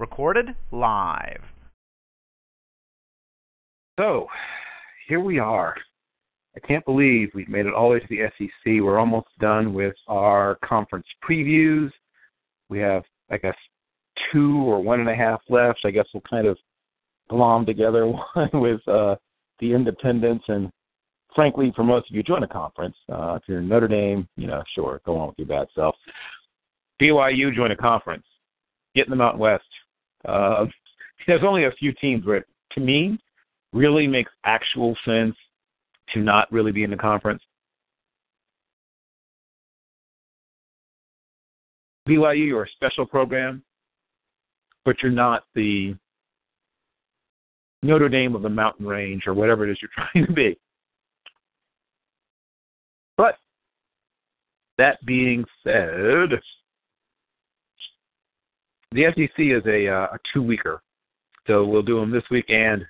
Recorded live. So, here we are. I can't believe we've made it all the way to the SEC. We're almost done with our conference previews. We have, I guess, two or one and a half left. I guess we'll kind of glom together one with uh, the independents and frankly, for most of you, join a conference. Uh, if you're in Notre Dame, you know, sure, go on with your bad self. BYU, join a conference. Get in the Mountain West. Uh, there's only a few teams where, to me, really makes actual sense to not really be in the conference. BYU, you're a special program, but you're not the Notre Dame of the mountain range or whatever it is you're trying to be. But that being said, the SEC is a, uh, a two weeker. So we'll do them this week and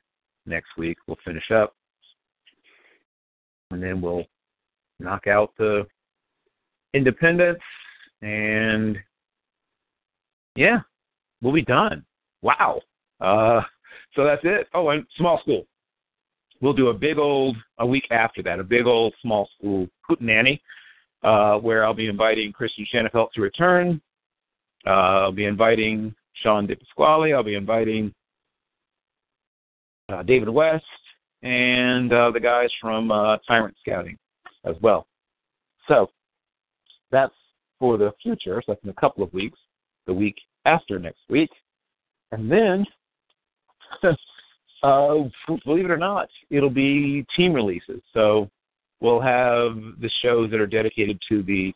next week. We'll finish up. And then we'll knock out the independents and yeah, we'll be done. Wow. Uh, so that's it. Oh, and small school. We'll do a big old a week after that, a big old small school hootenanny, uh, where I'll be inviting Christian Shanafelt to return. Uh, I'll be inviting Sean DePasquale. I'll be inviting uh, David West and uh, the guys from uh, Tyrant Scouting as well. So that's for the future. So that's in a couple of weeks, the week after next week. And then, uh, believe it or not, it'll be team releases. So we'll have the shows that are dedicated to the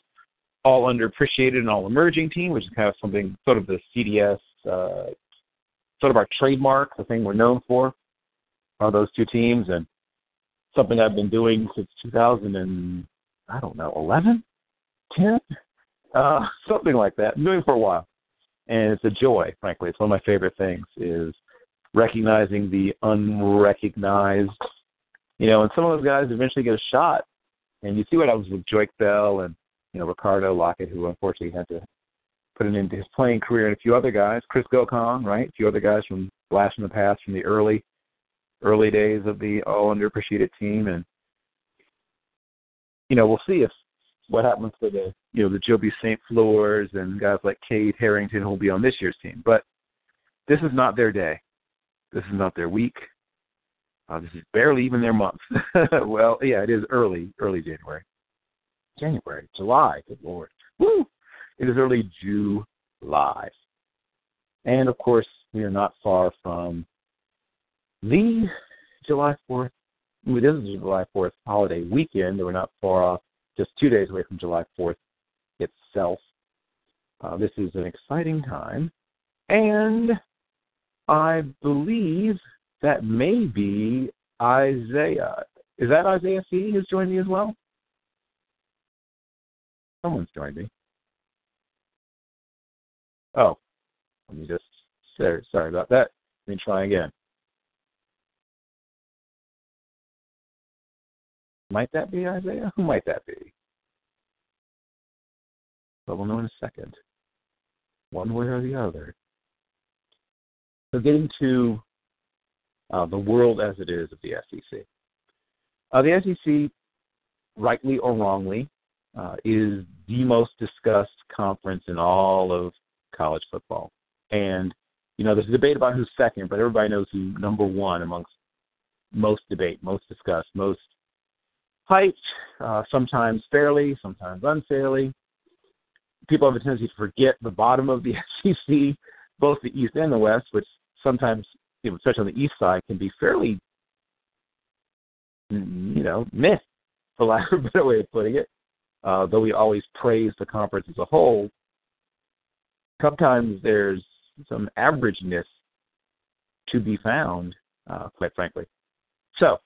all underappreciated and all emerging team, which is kind of something sort of the CDS, uh, sort of our trademark, the thing we're known for, are those two teams, and something I've been doing since 2000 and I don't know, 11, 10, uh, something like that. I'm doing it for a while, and it's a joy. Frankly, it's one of my favorite things is recognizing the unrecognized. You know, and some of those guys eventually get a shot, and you see what happens with Joique Bell and you know Ricardo Lockette, who unfortunately had to put an end to his playing career, and a few other guys, Chris Gocong, right? A few other guys from Blast from the Past from the early early days of the all underappreciated team, and you know we'll see if what happens to the you know the Joby St. Floors and guys like Cade Harrington who will be on this year's team. But this is not their day. This is not their week. Uh, this is barely even their month. well, yeah, it is early, early January. January, July, good lord. Woo! It is early July. And of course, we are not far from the July 4th. This is July 4th holiday weekend. We're not far off, just two days away from July 4th itself. Uh, this is an exciting time. And I believe that may be Isaiah. Is that Isaiah C. who's joined me as well? Someone's joined me. Oh, let me just sorry, sorry about that. Let me try again. Might that be Isaiah? Who might that be? But we'll know in a second. One way or the other. So getting to uh, the world as it is of the SEC. Uh, the SEC, rightly or wrongly, uh, is the most discussed conference in all of college football. And, you know, there's a debate about who's second, but everybody knows who number one amongst most debate, most discussed, most hyped, uh, sometimes fairly, sometimes unfairly. People have a tendency to forget the bottom of the SEC, both the East and the West, which sometimes, you know, especially on the East side, can be fairly, you know, myth, for lack of a better way of putting it. Uh, though we always praise the conference as a whole, sometimes there's some averageness to be found, uh, quite frankly. So,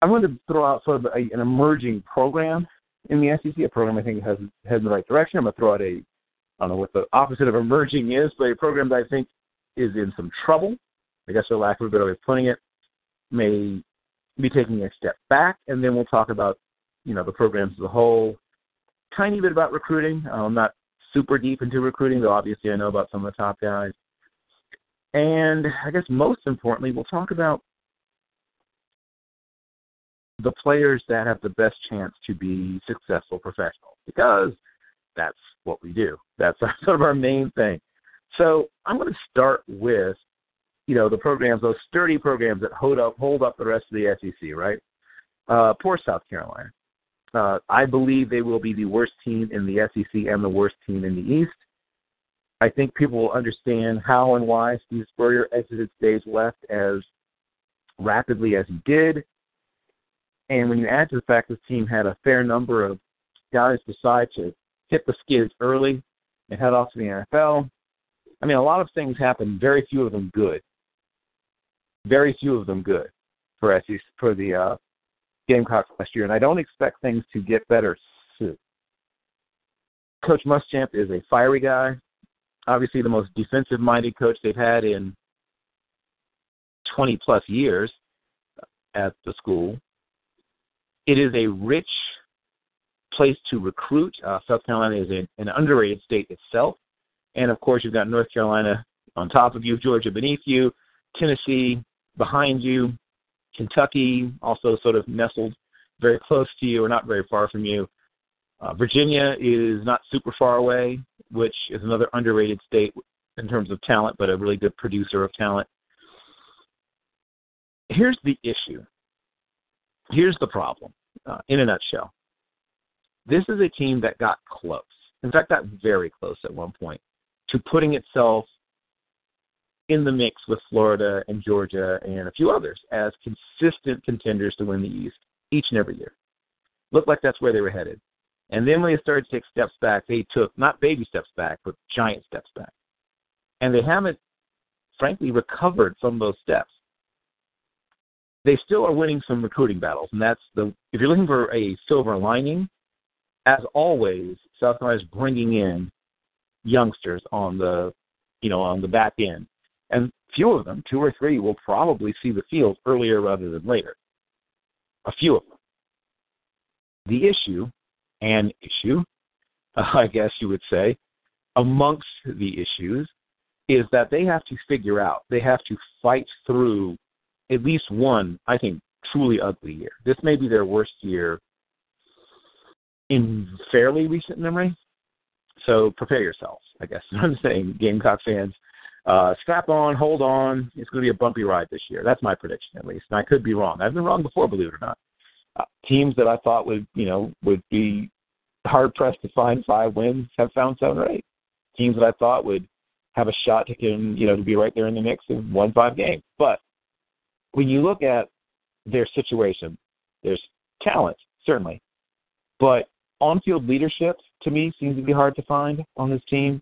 I'm going to throw out sort of a, an emerging program in the SEC, a program I think has headed in the right direction. I'm going to throw out a, I don't know what the opposite of emerging is, but a program that I think is in some trouble. I guess for lack of a better way of putting it, may be taking a step back, and then we'll talk about, you know, the programs as a whole. Tiny bit about recruiting. Um, I'm not super deep into recruiting, though obviously I know about some of the top guys. And I guess most importantly, we'll talk about the players that have the best chance to be successful professionals because that's what we do. That's sort of our main thing. So I'm going to start with, you know, the programs, those sturdy programs that hold up hold up the rest of the SEC, right? Uh, poor South Carolina. Uh, I believe they will be the worst team in the SEC and the worst team in the East. I think people will understand how and why Steve Spurrier exited stage left as rapidly as he did. And when you add to the fact this team had a fair number of guys decide to hit the skids early and head off to the NFL, I mean, a lot of things happened. Very few of them good. Very few of them good for SEC for the uh, Gamecocks last year, and I don't expect things to get better soon. Coach Muschamp is a fiery guy, obviously the most defensive-minded coach they've had in 20 plus years at the school. It is a rich place to recruit. Uh, South Carolina is a, an underrated state itself. And of course, you've got North Carolina on top of you, Georgia beneath you, Tennessee behind you, Kentucky also sort of nestled very close to you or not very far from you. Uh, Virginia is not super far away, which is another underrated state in terms of talent, but a really good producer of talent. Here's the issue. Here's the problem uh, in a nutshell. This is a team that got close. In fact, got very close at one point to putting itself in the mix with Florida and Georgia and a few others as consistent contenders to win the East each and every year. Looked like that's where they were headed. And then when they started to take steps back, they took not baby steps back, but giant steps back. And they haven't, frankly, recovered from those steps. They still are winning some recruiting battles, and that's the if you're looking for a silver lining, as always, South Carolina is bringing in youngsters on the, you know, on the back end, and few of them, two or three, will probably see the field earlier rather than later. A few of them. The issue, an issue, I guess you would say, amongst the issues, is that they have to figure out, they have to fight through at least one, I think, truly ugly year. This may be their worst year in fairly recent memory. So prepare yourselves, I guess I'm saying, Gamecock fans. Uh, strap on, hold on. It's going to be a bumpy ride this year. That's my prediction, at least. And I could be wrong. I've been wrong before, believe it or not. Uh, teams that I thought would, you know, would be hard pressed to find five wins have found seven or eight. Teams that I thought would have a shot to can, you know, to be right there in the mix and won five games. But when you look at their situation, there's talent certainly, but on-field leadership to me seems to be hard to find on this team.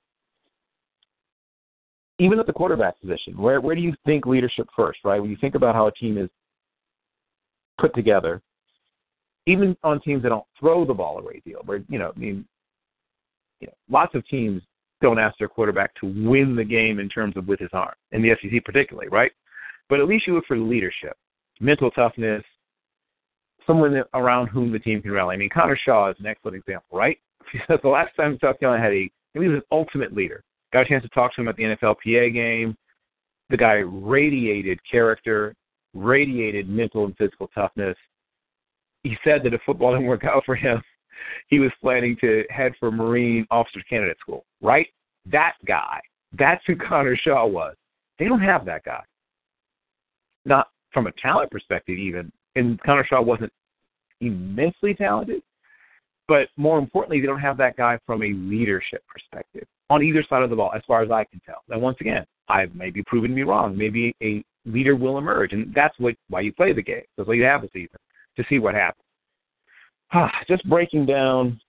Even at the quarterback position, where where do you think leadership first, right? When you think about how a team is put together, even on teams that don't throw the ball a great deal, where you know, I mean, you know, lots of teams don't ask their quarterback to win the game in terms of with his arm, in the SEC particularly, right? But at least you look for leadership, mental toughness, someone around whom the team can rally. I mean, Connor Shaw is an excellent example, right? Because the last time South Carolina had a, he was an ultimate leader. Got a chance to talk to him at the NFLPA game. The guy radiated character, radiated mental and physical toughness. He said that if football didn't work out for him, he was planning to head for Marine Officer Candidate School, right? That guy. That's who Connor Shaw was. They don't have that guy. Not from a talent perspective, even. And Connor Shaw wasn't immensely talented, but more importantly, they don't have that guy from a leadership perspective on either side of the ball, as far as I can tell. And once again, I may be proven to be wrong. Maybe a leader will emerge, and that's what why you play the game. That's why you have the season to see what happens. Ah, just breaking down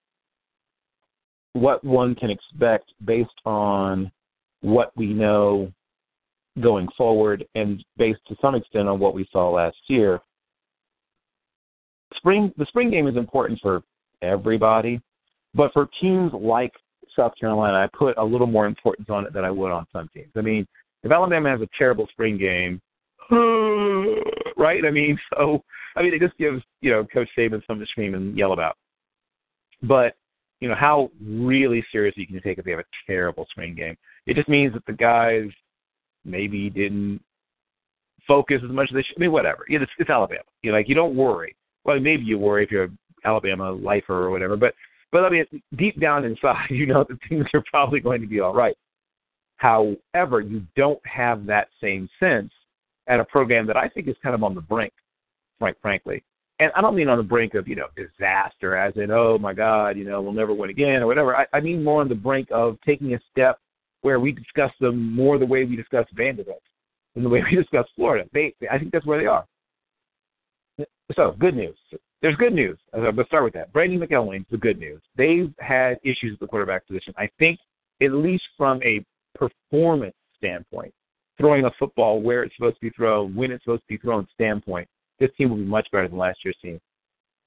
what one can expect based on what we know going forward and based to some extent on what we saw last year. Spring the spring game is important for everybody, but for teams like South Carolina, I put a little more importance on it than I would on some teams. I mean, if Alabama has a terrible spring game, right? I mean, so I mean, it just gives you know Coach Saban something to scream and yell about. But you know, how really seriously can you take if they have a terrible spring game? It just means that the guys maybe didn't focus as much as they should. I mean, whatever. You know, it's, it's Alabama. You know, like you don't worry. Well, maybe you worry if you're Alabama lifer or whatever, but but I mean, deep down inside, you know that things are probably going to be all right. However, you don't have that same sense at a program that I think is kind of on the brink, quite frankly. And I don't mean on the brink of, you know, disaster, as in, oh my God, you know, we'll never win again or whatever. I, I mean more on the brink of taking a step where we discuss them more the way we discuss Vanderbilt than the way we discuss Florida. They, I think that's where they are. So, good news. There's good news. Let's start with that. Brady McIlwain's the good news. They've had issues with the quarterback position. I think, at least from a performance standpoint, throwing a football where it's supposed to be thrown, when it's supposed to be thrown standpoint, this team will be much better than last year's team.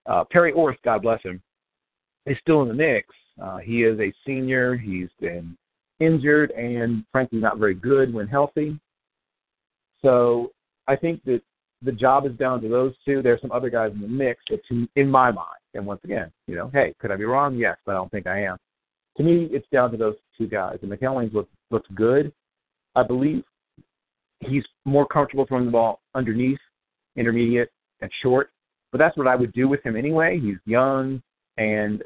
Uh, Perry Orth, God bless him, is still in the mix. Uh, he is a senior. He's been injured and, frankly, not very good when healthy. So I think that the job is down to those two. There's some other guys in the mix, but to, in my mind, and once again, you know, hey, could I be wrong? Yes, but I don't think I am. To me, it's down to those two guys. And McIlwain's looks looks good. I believe he's more comfortable throwing the ball underneath, intermediate, and short. But that's what I would do with him anyway. He's young, and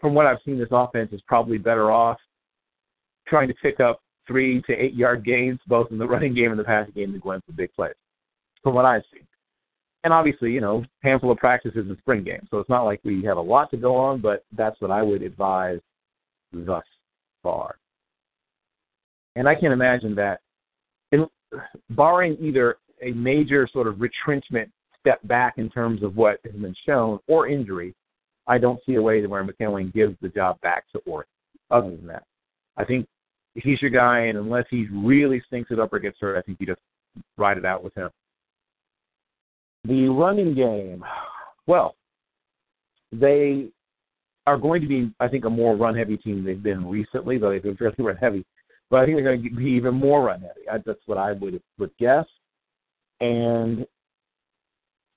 from what I've seen, this offense is probably better off trying to pick up three to eight yard gains, both in the running game and the passing game, to go in for big plays. From what I've seen, and obviously, you know, handful of practices in spring game, so it's not like we have a lot to go on. But that's what I would advise thus far. And I can imagine that in, barring either a major sort of retrenchment step back in terms of what has been shown or injury, I don't see a way to where McIlwain gives the job back to Orth. Other than that, I think he's your guy, and unless he really stinks it up or gets hurt, I think you just ride it out with him. The running game, well, they are going to be, I think, a more run heavy team they've been recently, though they've been fairly run heavy. But I think they're going to be even more run heavy. I, that's what I would would guess. And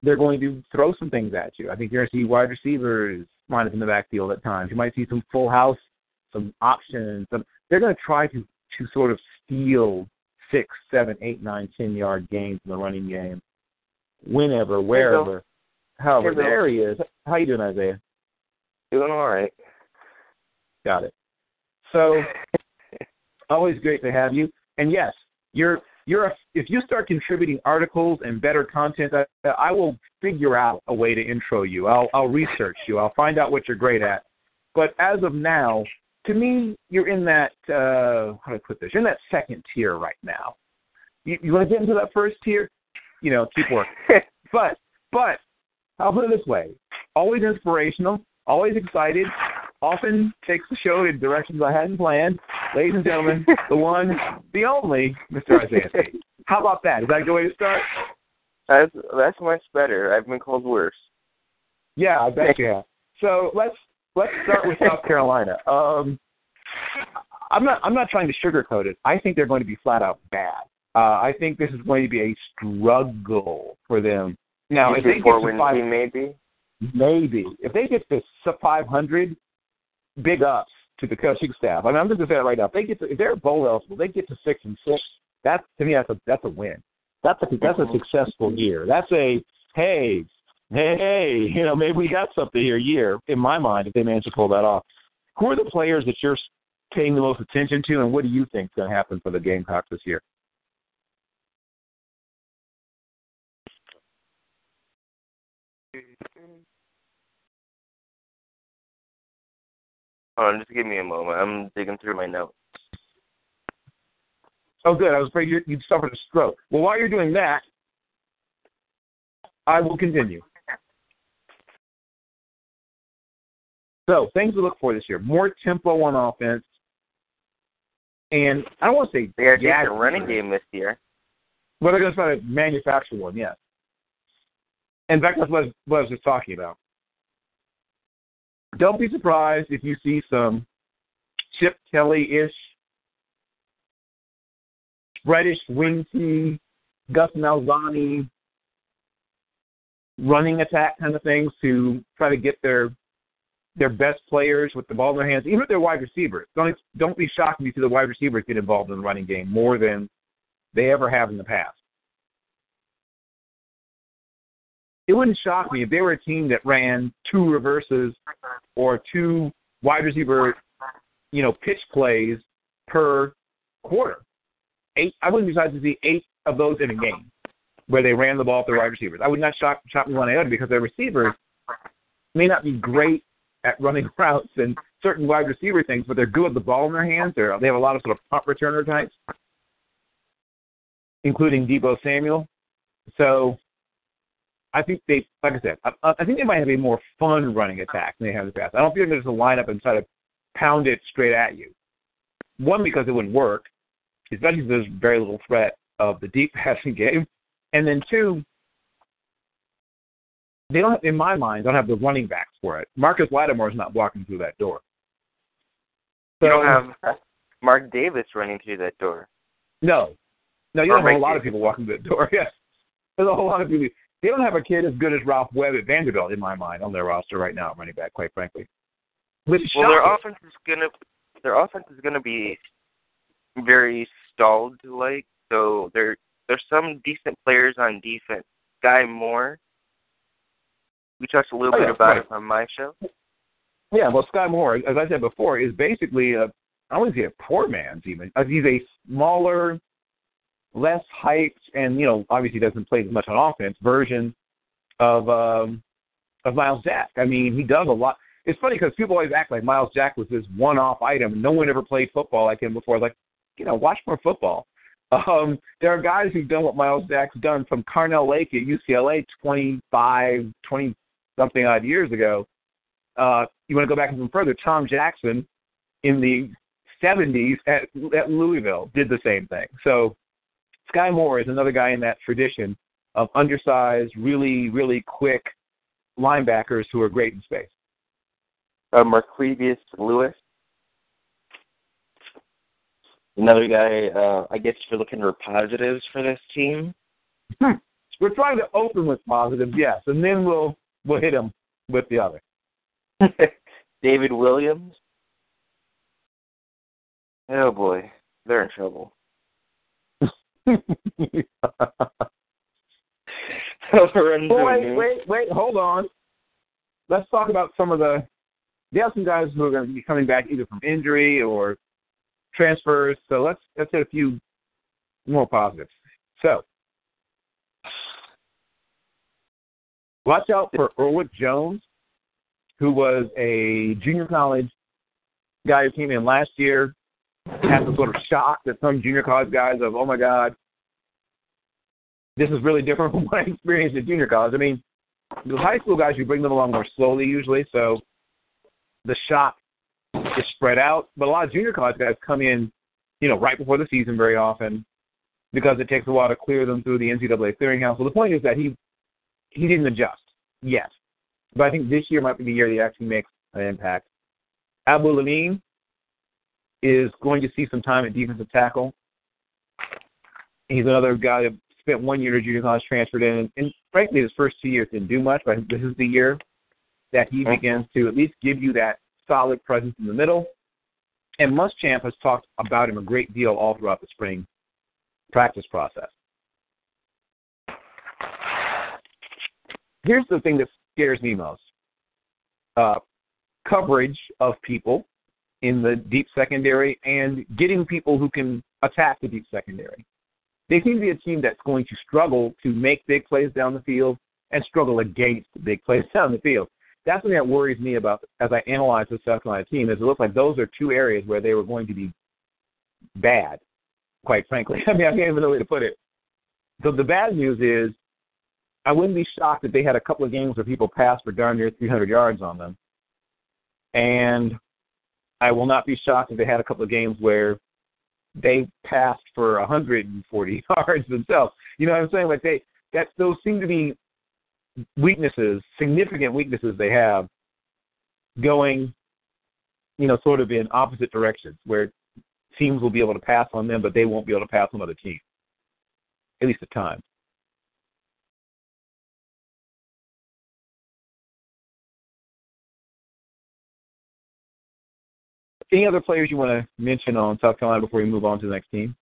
they're going to throw some things at you. I think you're going to see wide receivers line up in the backfield at times. You might see some full house, some options. Some, they're going to try to to sort of steal six, seven, eight, nine, ten yard gains in the running game, whenever, wherever. However, there he is. How you doing, Isaiah? Doing all right. Got it. So Always great to have you. And yes, you're you're a, if you start contributing articles and better content, I, I will figure out a way to intro you. I'll I'll research you. I'll find out what you're great at. But as of now, to me, you're in that uh, how do I put this? You're in that second tier right now. You, you want to get into that first tier? You know, keep working. but but I'll put it this way: always inspirational, always excited, often takes the show in directions I hadn't planned. Ladies and gentlemen, the one, the only, Mr. Isaiah Tate. How about that? Is that a good way to start? That's that's much better. I've been called worse. Yeah, I bet you have. So let's let's start with South Carolina. Um, I'm not I'm not trying to sugarcoat it. I think they're going to be flat out bad. Uh, I think this is going to be a struggle for them. Now, if they get to five, maybe, maybe if they get to 500, big ups to the coaching staff. I mean, I'm just gonna say that right now. If they get to, if they're bowl eligible, they get to six and six. That's to me, that's a that's a win. That's a that's a successful year. That's a hey, hey, hey, you know, maybe we got something here year in my mind if they manage to pull that off. Who are the players that you're paying the most attention to, and what do you think is going to happen for the Gamecocks this year? Hold on, just give me a moment. I'm digging through my notes. Oh, good. I was afraid you'd suffered a stroke. Well, while you're doing that, I will continue. So things to look for this year: more tempo on offense, and I don't want to say They got a yeah, decent running game this year. Well, they're going to try to manufacture one, yes. In fact, that's what, what I was just talking about. Don't be surprised if you see some Chip Kelly-ish, Reddish, Winty, Gus Malzani running attack kind of things to try to get their their best players with the ball in their hands, even if they're wide receivers. Don't don't be shocked if you see the wide receivers get involved in the running game more than they ever have in the past. It wouldn't shock me if they were a team that ran two reverses or two wide receiver, you know, pitch plays per quarter. Eight. I wouldn't be surprised to see eight of those in a game where they ran the ball with their wide receivers. I would not shock shock me one iota because their receivers may not be great at running routes and certain wide receiver things, but they're good with the ball in their hands. They're, they have a lot of sort of punt returner types, including Deebo Samuel. So I think they, like I said, I, I think they might have a more fun running attack than they have in the past. I don't feel like there's a lineup and try to pound it straight at you. One, because it wouldn't work, especially if there's very little threat of the deep passing game. And then two, they don't, have, in my mind, don't have the running backs for it. Marcus Lattimore is not walking through that door. You don't have Mark Davis running through that door. No, no, you Or don't have a lot of people walking through that door. Yes, there's a whole lot of people. They don't have a kid as good as Ralph Webb at Vanderbilt, in my mind, on their roster right now, running back. Quite frankly, which Well, their offense is gonna their offense is gonna be very stalled like. So there there's some decent players on defense. Skai Moore. We talked a little Oh, bit yeah, about right. it on my show. Yeah, well, Skai Moore, as I said before, is basically a I wouldn't say a poor man's even. Uh, He's a smaller, less hyped, and you know, obviously doesn't play as much on offense version of um of Myles Jack. I mean, he does a lot. It's funny because people always act like Myles Jack was this one-off item. No one ever played football like him before. Like, you know, watch more football. Um, there are guys who've done what Myles Jack's done from Carnell Lake at UCLA 25, 20 something odd years ago. Uh, you want to go back even further? Tom Jackson in the 70s at, at Louisville did the same thing. So Skai Moore is another guy in that tradition of undersized, really, really quick linebackers who are great in space. Uh, Marquavius Lewis. Another guy, uh, I guess if you're looking for positives for this team. We're trying to open with positives, yes, and then we'll we'll hit them with the other. David Williams. Oh boy, they're in trouble. Lorenzo wait, wait, wait, hold on. Let's talk about some of the. They have some guys who are going to be coming back either from injury or transfers. So let's let's hit a few more positives. So, watch out for Erwick Jones, who was a junior college guy who came in last year. Had the sort of shock that some junior college guys of, oh my God, this is really different from what I experienced at junior college. I mean, the high school guys, you bring them along more slowly usually, so the shock is spread out. But a lot of junior college guys come in, you know, right before the season very often because it takes a while to clear them through the NCAA clearinghouse. So the point is that he he didn't adjust yet, but I think this year might be the year that he actually makes an impact. Abu Lamin is going to see some time at defensive tackle. He's another guy that spent one year at junior college, transferred in, and frankly, his first two years didn't do much. But this is the year that he begins to at least give you that solid presence in the middle. And Muschamp has talked about him a great deal all throughout the spring practice process. Here's the thing that scares me most: uh, coverage of people in the deep secondary and getting people who can attack the deep secondary. They seem to be a team that's going to struggle to make big plays down the field and struggle against big plays down the field. That's something that worries me about as I analyze the South Carolina team. Is it looks like those are two areas where they were going to be bad, quite frankly. I mean, I can't even know way to put it. So the bad news is, I wouldn't be shocked if they had a couple of games where people passed for darn near 300 yards on them. And I will not be shocked if they had a couple of games where they passed for 140 yards themselves. You know what I'm saying? Like they that those seem to be weaknesses, significant weaknesses they have going, you know, sort of in opposite directions where teams will be able to pass on them, but they won't be able to pass on other teams, at least at times. Any other players you want to mention on South Carolina before we move on to the next team?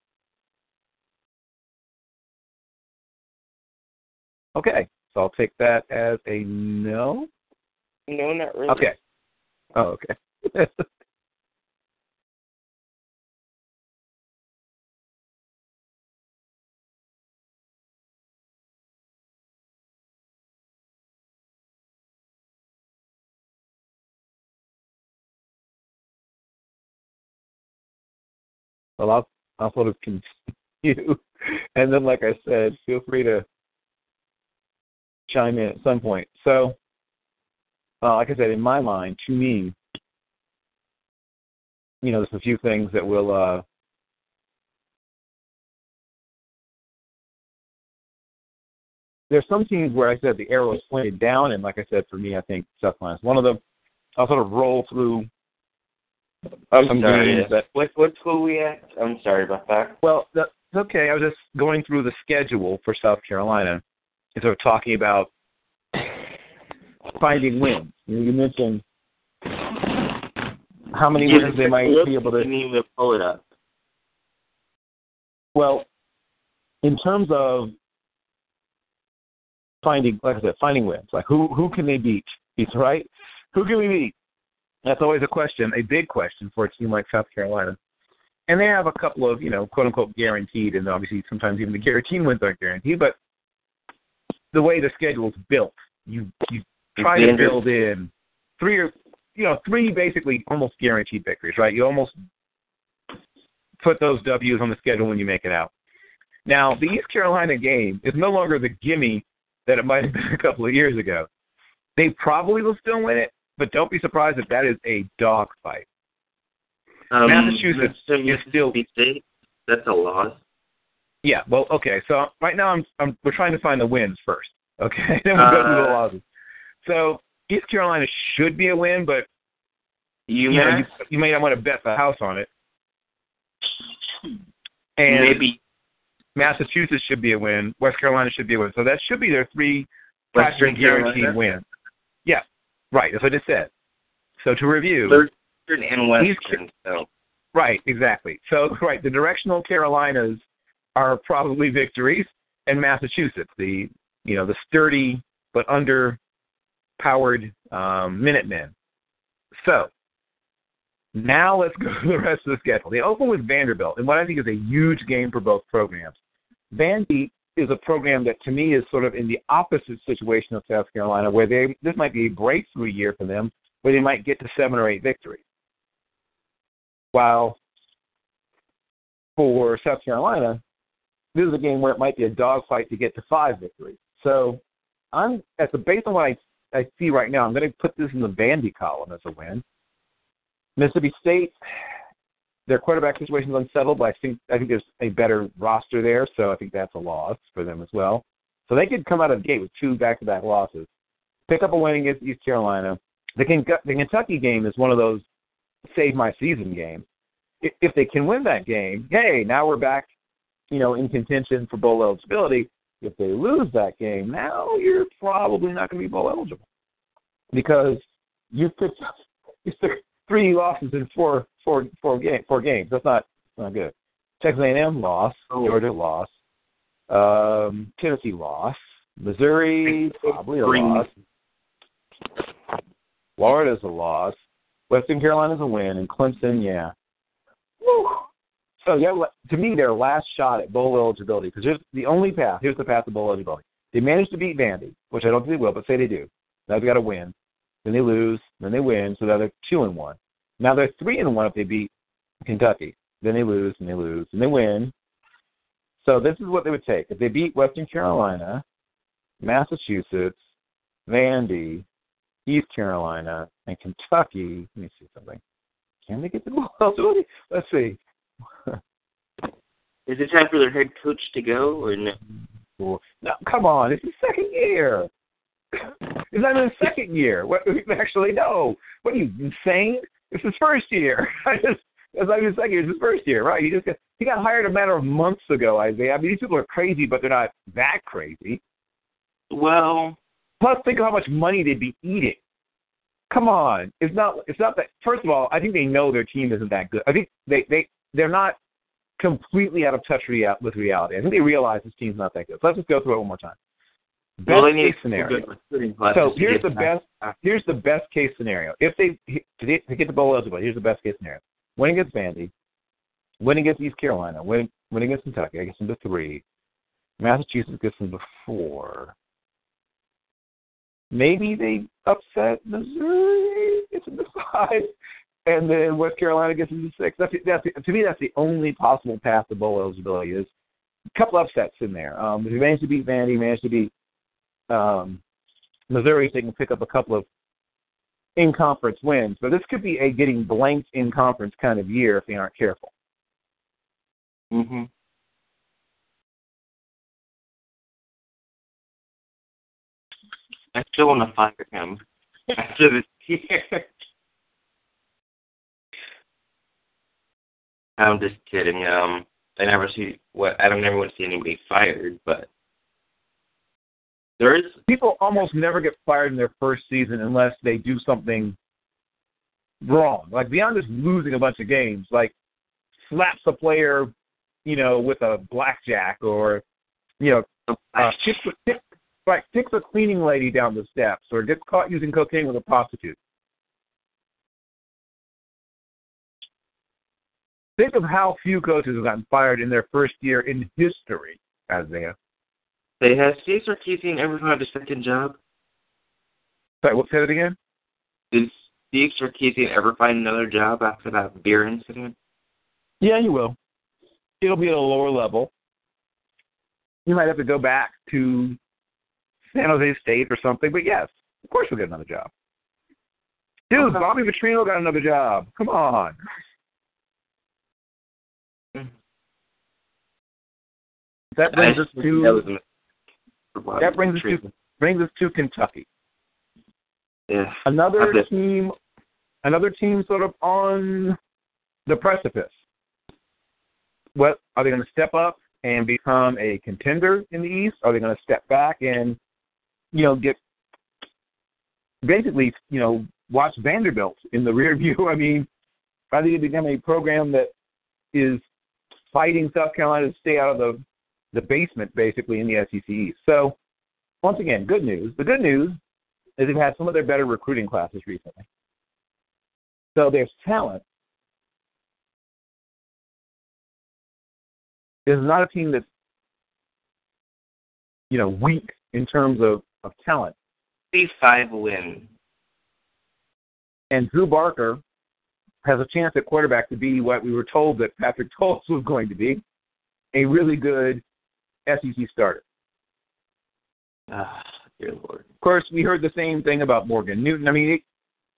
Okay, so I'll take that as a no. No, not really. Okay. Oh, okay. well, I'll I'll sort of continue, and then, like I said, feel free to chime in at some point. So, uh, like I said, in my mind, to me, you know, there's a few things that will. Uh, there's some teams where I said the arrow is pointed down, and like I said, for me, I think Carolina is one of them. I'll sort of roll through I'm some sorry. that What what school we at? I'm sorry about that. Well, that's okay. I was just going through the schedule for South Carolina and sort of talking about finding wins. You, know, you mentioned how many wins they might be able to. Need to pull it up. Well, in terms of finding, like I said, finding wins, like who who can they beat? He's right. Who can we beat? That's always a question, a big question for a team like South Carolina. And they have a couple of, you know, quote unquote guaranteed, and obviously sometimes even the guaranteed wins aren't guaranteed, but the way the schedule is built, you you try to build in three or you know, three basically almost guaranteed victories, right? You almost put those W's on the schedule when you make it out. Now, the East Carolina game is no longer the gimme that it might have been a couple of years ago. They probably will still win it, but don't be surprised if that is a dogfight. Um, Massachusetts is still- State. That's a loss. Yeah, well, okay. So right now I'm, I'm we're trying to find the wins first. Okay, then we'll go through the Uh, losses. So East Carolina should be a win, but You, you know you, you may not want to bet the house on it. And maybe Massachusetts should be a win. West Carolina should be a win. So that should be their three Western guaranteed wins. Yeah, right. That's what I just said. So to review, Eastern and Western. So Right, exactly. So, right, the directional Carolinas are probably victories, and Massachusetts, the you know the sturdy but underpowered um, Minutemen. So, now let's go to the rest of the schedule. They open with Vanderbilt, and what I think is a huge game for both programs. Vandy is a program that, to me, is sort of in the opposite situation of South Carolina, where they this might be a breakthrough year for them, where they might get to seven or eight victories. While for South Carolina, this is a game where it might be a dogfight to get to five victories. So I'm at the based on what I I see right now, I'm going to put this in the Vandy column as a win. Mississippi State, their quarterback situation is unsettled, but I think I think there's a better roster there, so I think that's a loss for them as well. So they could come out of the gate with two back-to-back losses. Pick up a win against East Carolina. The, the Kentucky game is one of those save my season games. If, they can win that game, hey, now we're back, you know, in contention for bowl eligibility. If they lose that game, now you're probably not going to be bowl eligible because you picked up you took three losses in four four four game four games. That's not not good. Texas A&M loss, Georgia loss, um, Tennessee loss, Missouri probably a loss. Florida's a loss. Western Carolina's a win, and Clemson, yeah. Woo. So yeah, to me, their last shot at bowl eligibility because here's the only path. Here's the path to bowl eligibility. They managed to beat Vandy, which I don't think they will, but say they do. Now they've got to win. Then they lose. Then they win. So now they're two and one. Now they're three and one if they beat Kentucky. Then they lose and they lose and they win. So this is what they would take if they beat Western Carolina, Massachusetts, Vandy, East Carolina, and Kentucky. Let me see something. Can they get the eligibility? Let's see. Is it time for their head coach to go or no? No, come on, it's the second year. It's not even the second year. What actually no. What are you insane? It's his first year. I just it's not even second year, it's his first year, right? He just got he got hired a matter of months ago, Isaiah. I mean these people are crazy, but they're not that crazy. Well, Plus think of how much money they'd be eating. Come on. It's not it's not that first of all, I think they know their team isn't that good. I think they, they they're not completely out of touch with reality. I think they realize this team's not that good. So let's just go through it one more time. Best well, case scenario. good recruiting classes So here's the best. Here's the best case scenario. If they to get, the bowl eligible, here's the best case scenario: win against Vandy, win against East Carolina, win win against Kentucky. I guess into three. Massachusetts gets them to four. Maybe they upset Missouri, gets them to five, and then West Carolina gets them to six. That's that's to me that's the only possible path to bowl eligibility is a couple upsets in there. Um, if you manage to beat Vandy, manage to beat um, Missouri, they can pick up a couple of in conference wins. But this could be a getting blanked in conference kind of year if they aren't careful. Mhm. I still want to fire him after this year. I'm just kidding. Um, I never see what I don't never want to see anybody fired, but there is People almost never get fired in their first season unless they do something wrong. Like beyond just losing a bunch of games, like slaps a player, you know, with a blackjack or you know, uh, kicks, a, right, kicks a cleaning lady down the steps or gets caught using cocaine with a prostitute. Think of how few coaches have gotten fired in their first year in history, Isaiah. They has Steve Sarkisian ever had a second job? Sorry, what say that again? Did Steve Sarkisian ever find another job after that beer incident? Yeah, you will. It'll be at a lower level. You might have to go back to San Jose State or something, but yes, of course you'll get another job. Dude, Okay. Bobby Petrino got another job. Come on. Mm. That brings us to that was a mistake for Bobby that brings us to brings us to Kentucky. Yeah. Another team, another team sort of on the precipice. What are they going to step up and become a contender in the East? Are they going to step back and, you know, get basically, you know, watch Vanderbilt in the rear view? I mean, are they going to become a program that is fighting South Carolina to stay out of the the basement, basically in the SEC East? So, once again, good news. The good news is they've had some of their better recruiting classes recently. So there's talent. This is not a team that's, you know, weak in terms of, of talent. See five win. And Drew Barker has a chance at quarterback to be what we were told that Patrick Towles was going to be, a really good SEC starter. Ah, dear Lord. Of course, we heard the same thing about Morgan Newton. I mean,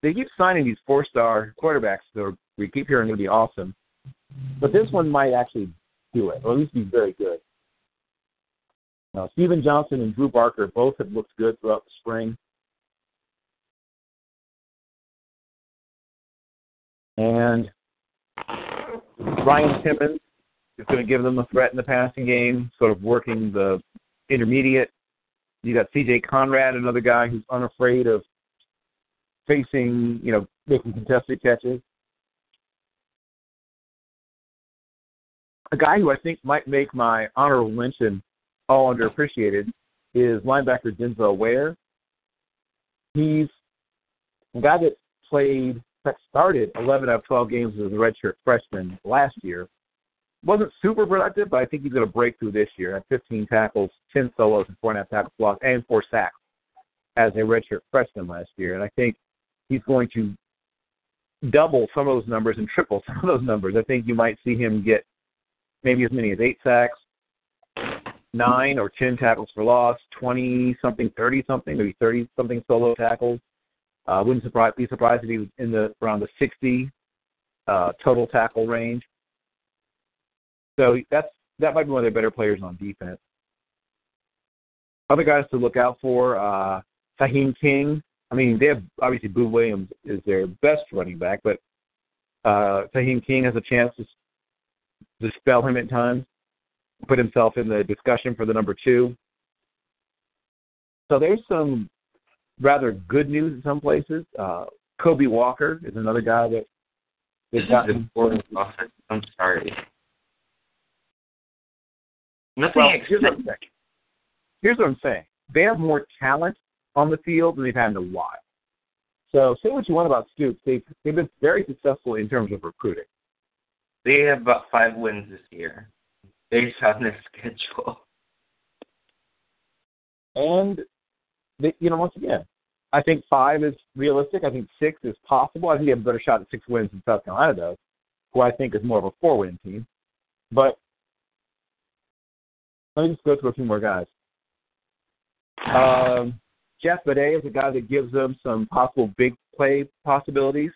they, they keep signing these four-star quarterbacks that we keep hearing going to be awesome, but this one might actually do it, or at least be very good. Now, Stephen Johnson and Drew Barker both have looked good throughout the spring. And Ryan Timmons is going to give them a threat in the passing game, sort of working the intermediate. You got C.J. Conrad, another guy who's unafraid of facing, you know, making contested catches. A guy who I think might make my honorable mention all underappreciated is linebacker Denzel Ware. He's a guy that played, that started 11 out of 12 games as a redshirt freshman last year. Wasn't super productive, but I think he's going to break through this year. At 15 tackles, 10 solos, and four and a half tackles lost, and four sacks as a redshirt freshman last year. And I think he's going to double some of those numbers and triple some of those numbers. I think you might see him get maybe as many as eight sacks, nine or ten tackles for loss, twenty something, thirty something, maybe thirty something solo tackles. Uh, wouldn't surprise, be surprised if he was in the around the 60 uh, total tackle range. So that's that might be one of their better players on defense. Other guys to look out for: uh, Sihiem King. I mean, they have obviously Boom Williams is their best running back, but uh, Sihiem King has a chance to dispel him at times, put himself in the discussion for the number two. So there's some rather good news in some places. Uh, Kobe Walker is another guy that they've gotten. I'm sorry. Nothing well, here's what, here's what I'm saying. They have more talent on the field than they've had in a while. So say what you want about Stoops, they've they've been very successful in terms of recruiting. They have about five wins this year, based on their schedule. And they, you know, once again, I think five is realistic. I think six is possible. I think they have a better shot at six wins than South Carolina does, who I think is more of a four-win team. But let me just go through a few more guys. Um, Jeff Badet is a guy that gives them some possible big play possibilities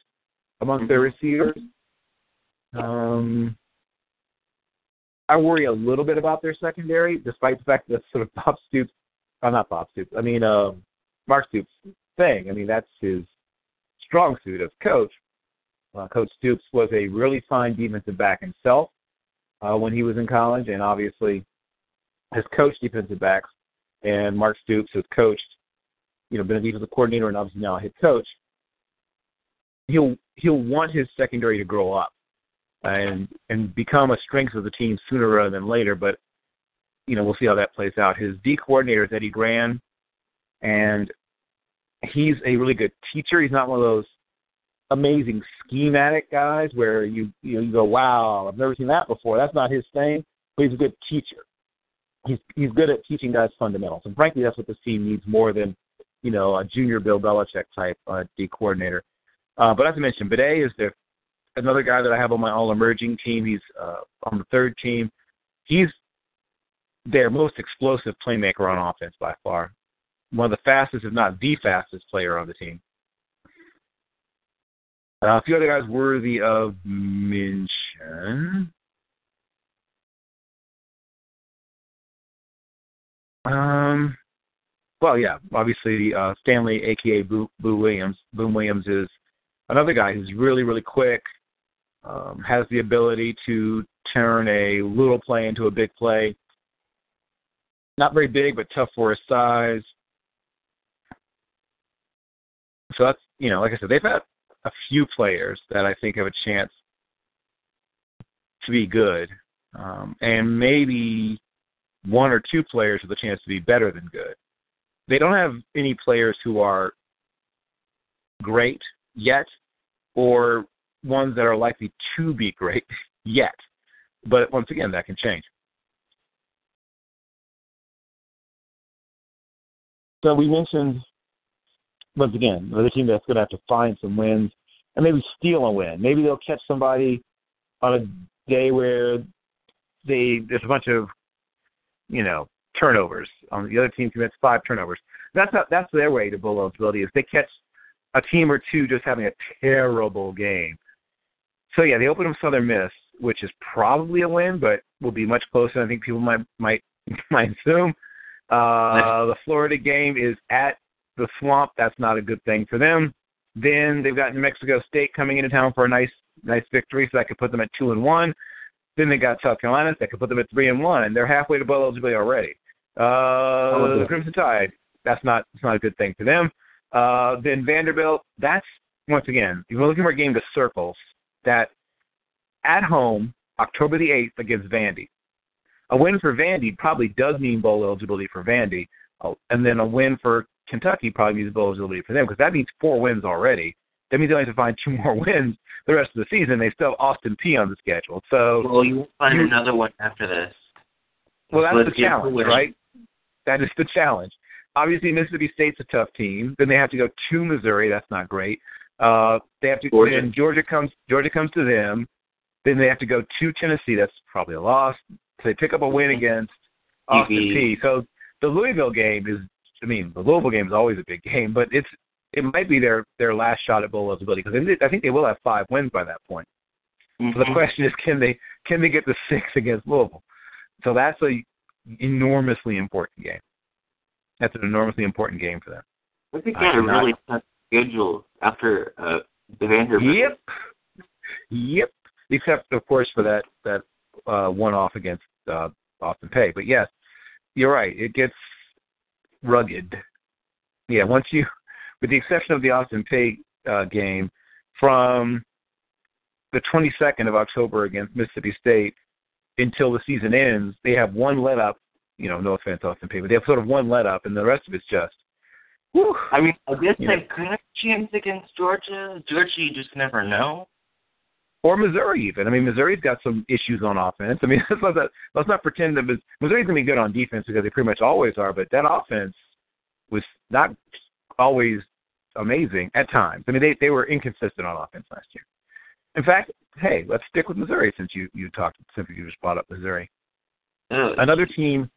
amongst mm-hmm. their receivers. Um, I worry a little bit about their secondary, despite the fact that sort of Bob Stoops, oh, not Bob Stoops, I mean uh, Mark Stoops thing. I mean that's his strong suit as coach. Uh, coach Stoops was a really fine defensive back himself uh, when he was in college, and obviously has coached defensive backs. And Mark Stoops has coached you know, been a defensive coordinator and obviously now a head coach, he'll he'll want his secondary to grow up and and become a strength of the team sooner rather than later. But you know, we'll see how that plays out. His D coordinator is Eddie Gran, and he's a really good teacher. He's not one of those amazing schematic guys where you you know you go, wow, I've never seen that before. That's not his thing. But he's a good teacher. He's he's good at teaching guys fundamentals, and frankly, that's what this team needs more than you know, a junior Bill Belichick type uh, D coordinator. Uh, but as I mentioned, Badet is the another guy that I have on my all emerging team. He's uh, on the third team. He's their most explosive playmaker on offense by far. One of the fastest, if not the fastest player on the team. Uh, a few other guys worthy of mention. Um, well, yeah, obviously uh, Stanley, aka Boo, Boo Williams. Boom Williams is another guy who's really, really quick, um, has the ability to turn a little play into a big play. Not very big, but tough for his size. So that's you know, like I said, they've had a few players that I think have a chance to be good, um, and maybe one or two players with a chance to be better than good they don't have any players who are great yet or ones that are likely to be great yet. But once again, that can change. So we mentioned, once again, another team that's going to have to find some wins and maybe steal a win. Maybe they'll catch somebody on a day where they there's a bunch of, you know, turnovers. Um, the other team commits five turnovers. That's not, that's their way to bowl eligibility is they catch a team or two just having a terrible game. So yeah, they open them Southern Miss, which is probably a win, but will be much closer. I think people might might might assume. Uh, the Florida game is at the Swamp. That's not a good thing for them. Then they've got New Mexico State coming into town for a nice nice victory, so that could put them at two and one. Then they got South Carolina, that could put them at three and one. And they're halfway to bowl eligibility already. Uh, the Crimson Tide. That's not. It's not a good thing for them. Uh, then Vanderbilt. That's once again. If you're looking for a game to circles, that at home October the eighth against Vandy. A win for Vandy probably does mean bowl eligibility for Vandy, oh, and then a win for Kentucky probably means bowl eligibility for them because that means four wins already. That means they only have to find two more wins the rest of the season. They still have Austin Peay on the schedule. So well, you will find you, another one after this. Well, that's Let's the challenge, right? That is the challenge. Obviously, Mississippi State's a tough team. Then they have to go to Missouri. That's not great. Uh, they have to. Georgia. Then Georgia comes. Georgia comes to them. Then they have to go to Tennessee. That's probably a loss. So they pick up a win against Austin Peay. So the Louisville game is. I mean, the Louisville game is always a big game, but it's it might be their their last shot at bowl eligibility because I think they will have five wins by that point. Mm-hmm. So the question is, can they can they get the six against Louisville? So that's a enormously important game. That's an enormously important game for them. I think they had a really tough schedule after uh, the Vanderbilt. Yep. Yep. Except of course for that that uh, one off against uh, Austin Peay. But yes, you're right. It gets rugged. Yeah, once you, with the exception of the Austin Peay uh, game, from the 22nd of October against Mississippi State until the season ends, they have one let up. You know, no offense, Austin Peay, but they have sort of one let up, and the rest of it's just. Whew, I mean, I guess you they know. could have a chance against Georgia. Georgia, you just never know. or Missouri even. I mean, Missouri's got some issues on offense. I mean, let's not let's not pretend that Missouri's gonna be good on defense because they pretty much always are. But that offense was not always amazing at times. I mean, they they were inconsistent on offense last year. In fact, hey, let's stick with Missouri since you you talked since you just brought up Missouri. Ugh. Another team,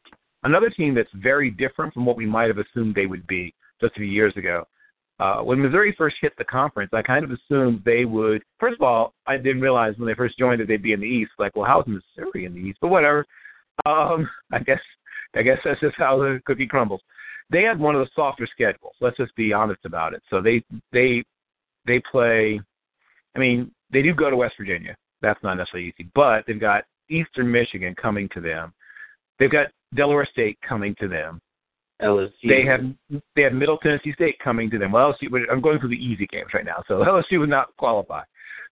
another team that's very different from what we might have assumed they would be just a few years ago. Uh, when Missouri first hit the conference, I kind of assumed they would. First of all, I didn't realize when they first joined that they'd be in the East. Like, well, how's Missouri in the East? But whatever. Um, I guess, I guess that's just how the cookie crumbles. They had one of the softer schedules. Let's just be honest about it. So they they they play. I mean, they do go to West Virginia. That's not necessarily easy, but they've got Eastern Michigan coming to them. They've got Delaware State coming to them. LSU. They have they have Middle Tennessee State coming to them. Well, LSU, I'm going through the easy games right now, so LSU would not qualify.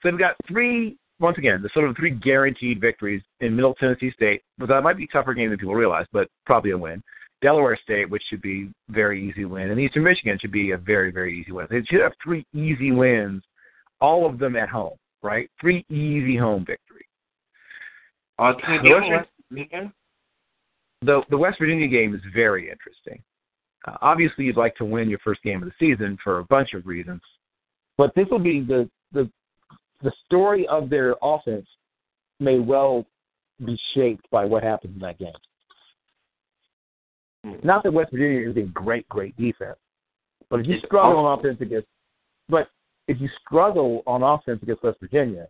So they've got three once again the sort of three guaranteed victories in Middle Tennessee State. But that might be a tougher game than people realize, but probably a win. Delaware State, which should be very easy win, and Eastern Michigan should be a very very easy win. They should have three easy wins, all of them at home, right? Three easy home victories. Uh, The give West- me West Virginia? the the West Virginia game is very interesting. Uh, obviously, you'd like to win your first game of the season for a bunch of reasons, but this will be the the the story of their offense may well be shaped by what happens in that game. Mm. Not that West Virginia is a great, great defense, but if you struggle on offense against, but if you struggle on offense against West Virginia,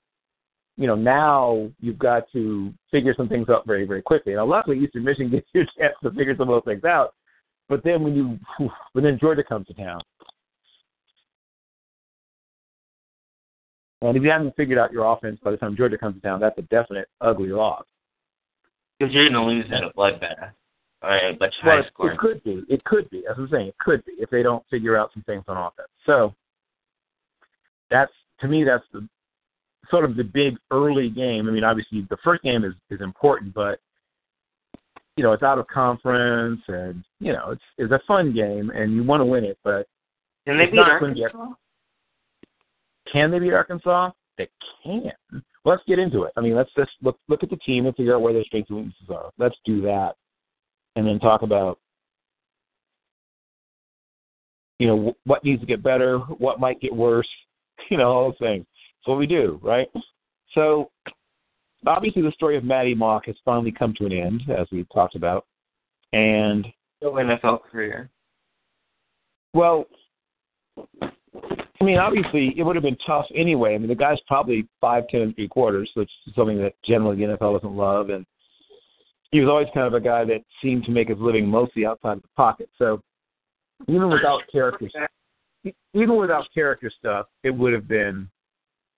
you know now you've got to figure some things out very, very quickly. Now, luckily, Eastern Michigan gives you a chance to figure some of those things out. But then when you, but then Georgia comes to town, and if you haven't figured out your offense by the time Georgia comes to town, that's a definite ugly loss. Because you're going to lose in a bloodbath. All right, but Well, high it, score. it could be. It could be. As I'm saying, it could be if they don't figure out some things on offense. So that's to me, that's the sort of the big early game. I mean, obviously the first game is is important, but you know it's out of conference, and you know it's it's a fun game, and you want to win it. But Can they beat not gonna be- Arkansas? can they beat Arkansas? They can. Well, let's get into it. I mean, let's just look look at the team and figure out where their strengths and weaknesses are. Let's do that, and then talk about you know what needs to get better, what might get worse, you know, all those things. That's what we do, right? So obviously, the story of Maty Mauk has finally come to an end, as we've talked about, and No NFL career. Well, I mean, obviously, it would have been tough anyway. I mean, the guy's probably five, ten, and three quarters, which is something that generally the NFL doesn't love, and he was always kind of a guy that seemed to make his living mostly outside of the pocket. So even without character, even without character stuff, it would have been,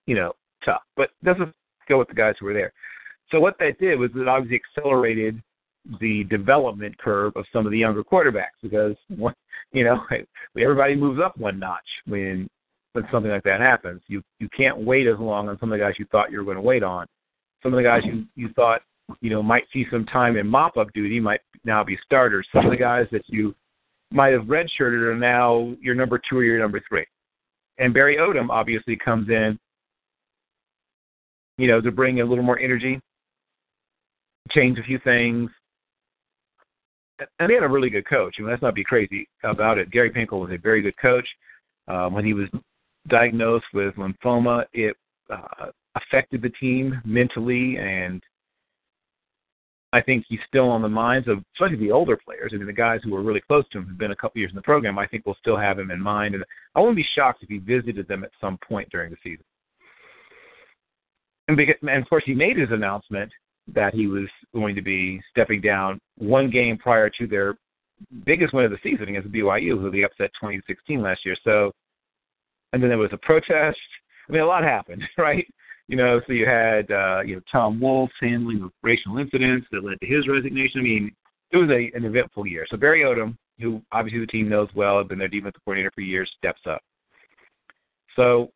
you know, tough. But doesn't go with the guys who were there. So what that did was it obviously accelerated the development curve of some of the younger quarterbacks because you know everybody moves up one notch when when something like that happens. You you can't wait as long on some of the guys you thought you were going to wait on. Some of the guys you you thought you know might see some time in mop up duty might now be starters. Some of the guys that you might have redshirted are now your number two or your number three. And Barry Odom obviously comes in, you know, to bring a little more energy, change a few things. And they had a really good coach. I mean, let's not be crazy about it. Gary Pinkel was a very good coach. Um, when he was diagnosed with lymphoma, it uh, affected the team mentally and I think he's still on the minds of especially the older players. I mean, the guys who were really close to him, who've been a couple years in the program. I think will still have him in mind, and I wouldn't be shocked if he visited them at some point during the season. And, because, and of course, he made his announcement that he was going to be stepping down one game prior to their biggest win of the season against BYU, who they upset 2016 last year. So, and then there was a protest. I mean, a lot happened, right? You know, so you had uh, you know Tom Wolfe handling of racial incidents that led to his resignation. I mean, it was a, an eventful year. So Barry Odom, who obviously the team knows well, had been their defensive coordinator for years, steps up. So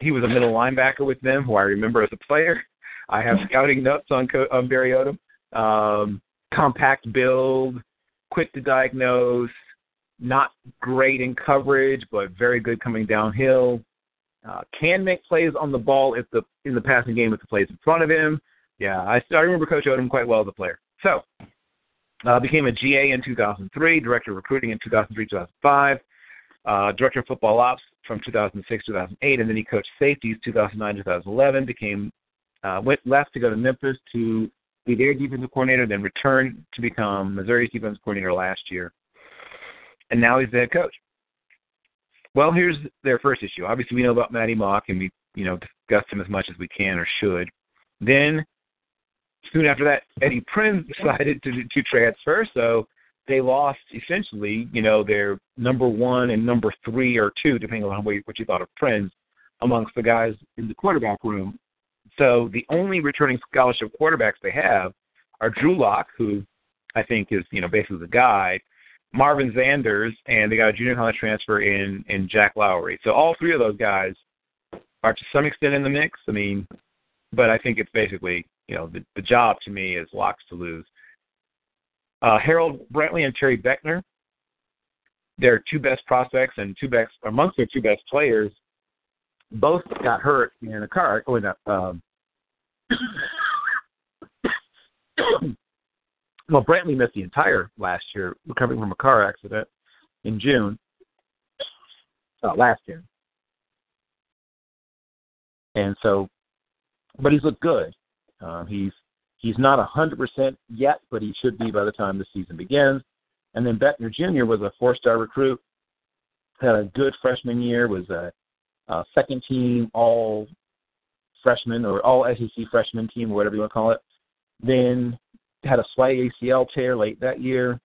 he was a middle linebacker with them, who I remember as a player. I have scouting notes on on Barry Odom. Um, compact build, quick to diagnose, not great in coverage, but very good coming downhill. Uh, can make plays on the ball if the in the passing game if the plays in front of him. Yeah, I, I remember Coach Odom quite well as a player. So, uh, became a GA in 2003, director of recruiting in 2003 2005, uh, director of football ops from 2006 2008, and then he coached safeties 2009 2011. Became uh, went left to go to Memphis to be their defensive coordinator, then returned to become Missouri's defensive coordinator last year, and now he's the head coach. Well, here's their first issue. Obviously, we know about Maty Mauk, and we, you know, discussed him as much as we can or should. Then, soon after that, Eddie Printz decided to to transfer, so they lost essentially, you know, their number one and number three or two, depending on what you thought of Printz, amongst the guys in the quarterback room. So the only returning scholarship quarterbacks they have are Drew Lock, who I think is, you know, basically the guy, Marvin Zanders, and they got a junior college transfer in in Jack Lowary. So all three of those guys are to some extent in the mix. I mean, but I think it's basically you know the, the job to me is Lock's to lose. Uh, Harold Brantley and Terry Beckner, their two best prospects and two best amongst their two best players, both got hurt in a car. Oh, no, um, well, Brantley missed the entire last year, recovering from a car accident in June uh, last year. And so, but he's looked good. Uh, he's he's not a hundred percent yet, but he should be by the time the season begins. And then Beckner Jr. was a four-star recruit, had a good freshman year, was a, a second team all freshman or all SEC freshman team or whatever you want to call it. Then had a slight ACL tear late that year,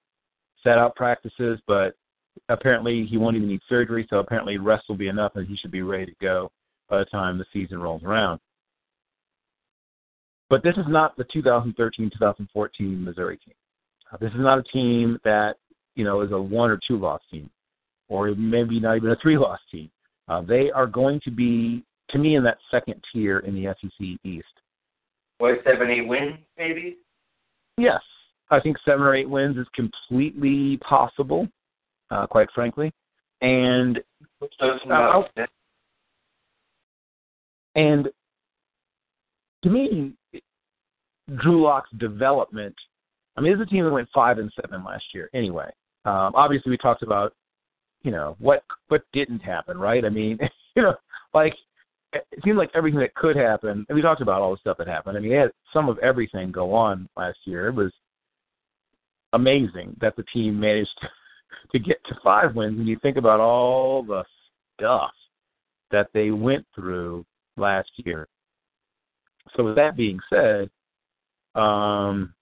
sat out practices, but apparently he won't even need surgery, so apparently rest will be enough and he should be ready to go by the time the season rolls around. But this is not the 2013-2014 Missouri team. Uh, this is not a team that you know is a one or two loss team, or maybe not even a three loss team. Uh, they are going to be, to me, in that second tier in the SEC East. What seven, eight wins, maybe? Yes, I think seven or eight wins is completely possible, uh, quite frankly. And uh, and to me, Drew Lock's development. I mean, this is a team that went five and seven last year. Anyway, um, obviously we talked about, you know, what what didn't happen, right? I mean, you know, like it seemed like everything that could happen, and we talked about all the stuff that happened. I mean, they had some of everything go on last year. It was amazing that the team managed to get to five wins. When you think about all the stuff that they went through last year. So, with that being said, um,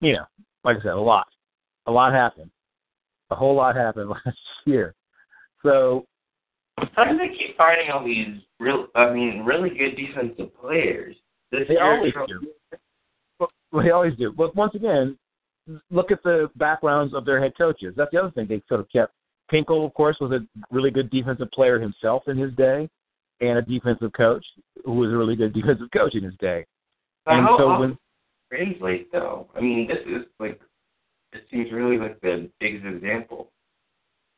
you know, like I said, a lot, a lot happened. A whole lot happened last year. So how do they keep finding all these real? I mean, really good defensive players? This they always do. Well, they always do. But once again, look at the backgrounds of their head coaches. That's the other thing they sort of kept. Pinkel, of course, was a really good defensive player himself in his day, and a defensive coach who was a really good defensive coach in his day. But and how so when translate though? I mean, this is like this seems really like the biggest example.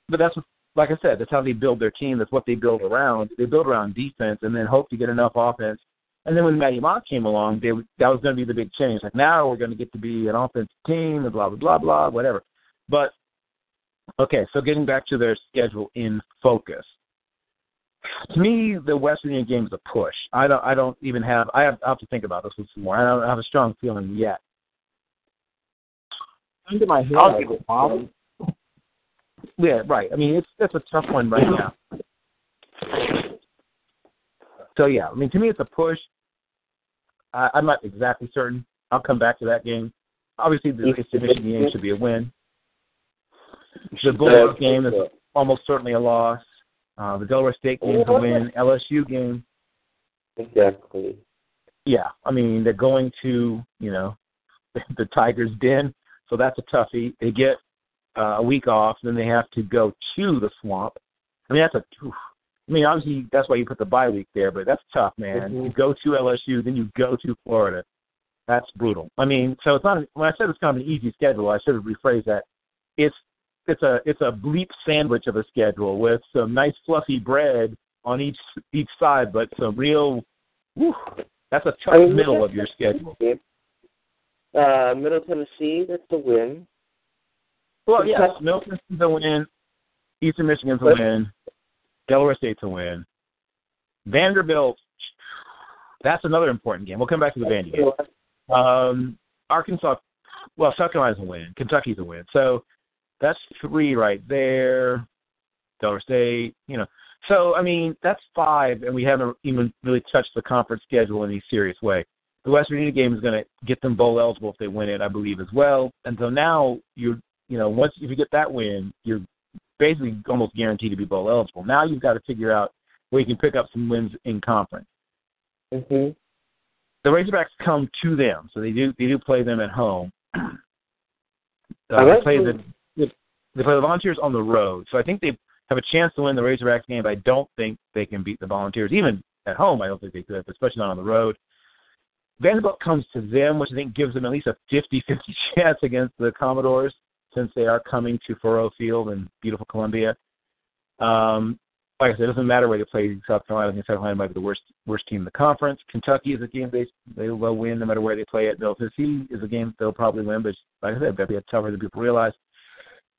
But that's what like I said, that's how they build their team. That's what they build around. They build around defense and then hope to get enough offense. And then when Maty Mauk came along, they, that was going to be the big change. Like now we're going to get to be an offensive team and blah blah blah blah whatever. But okay, so getting back to their schedule in focus. To me, the West Virginia game is a push. I don't. I don't even have. I have, I have to think about this one some more. I don't have a strong feeling yet. under my head, I'll give it um, yeah, right. I mean, it's that's a tough one right now. So yeah, I mean, to me, it's a push. I, I'm not exactly certain. I'll come back to that game. Obviously, the Michigan game should be a win. The Bulldog game is almost certainly a loss. Uh, the Delaware State game is a win. LSU game, Exactly. yeah. I mean, they're going to you know the Tigers' den, so that's a toughie. They get uh, a week off, then they have to go to the Swamp. I mean, that's a. oof. I mean, obviously that's why you put the bye week there, but that's tough, man. Mhm. You go to LSU, then you go to Florida. That's brutal. I mean, so it's not. When I said it's kind of an easy schedule, I should have rephrased that. It's it's a it's a bleep sandwich of a schedule with some nice fluffy bread on each each side, but some real. Whew, that's a tough I mean, middle of your schedule. Uh, Middle Tennessee, that's the win. Well, Middle Tennessee's a win. Eastern Michigan's a win. Delaware State's a win. Vanderbilt, that's another important game. We'll come back to the Vandy game. Um, Arkansas, well, South Carolina's a win. Kentucky's a win. So that's three right there. Delaware State, you know. So, I mean, that's five, and we haven't even really touched the conference schedule in any serious way. The West Virginia game is going to get them bowl eligible if they win it, I believe, as well. And so now you're, you know, once if you get that win, you're basically almost guaranteed to be bowl eligible. Now you've got to figure out where you can pick up some wins in conference. Mm-hmm. The Razorbacks come to them, so they do they do play them at home. Uh, they play the- the they play the Volunteers on the road, so I think they have a chance to win the Razorbacks game. But I don't think they can beat the Volunteers, even at home. I don't think they could, especially not on the road. Vanderbilt comes to them, which I think gives them at least a 50-50 chance against the Commodores, since they are coming to Faurot Field in beautiful Columbia. Um, like I said, it doesn't matter where they play South Carolina. I think South Carolina might be the worst worst team in the conference. Kentucky is a game they they will win no matter where they play it. Middle Tennessee is a game they'll probably win, but like I said, that'd be a tougher than people realize.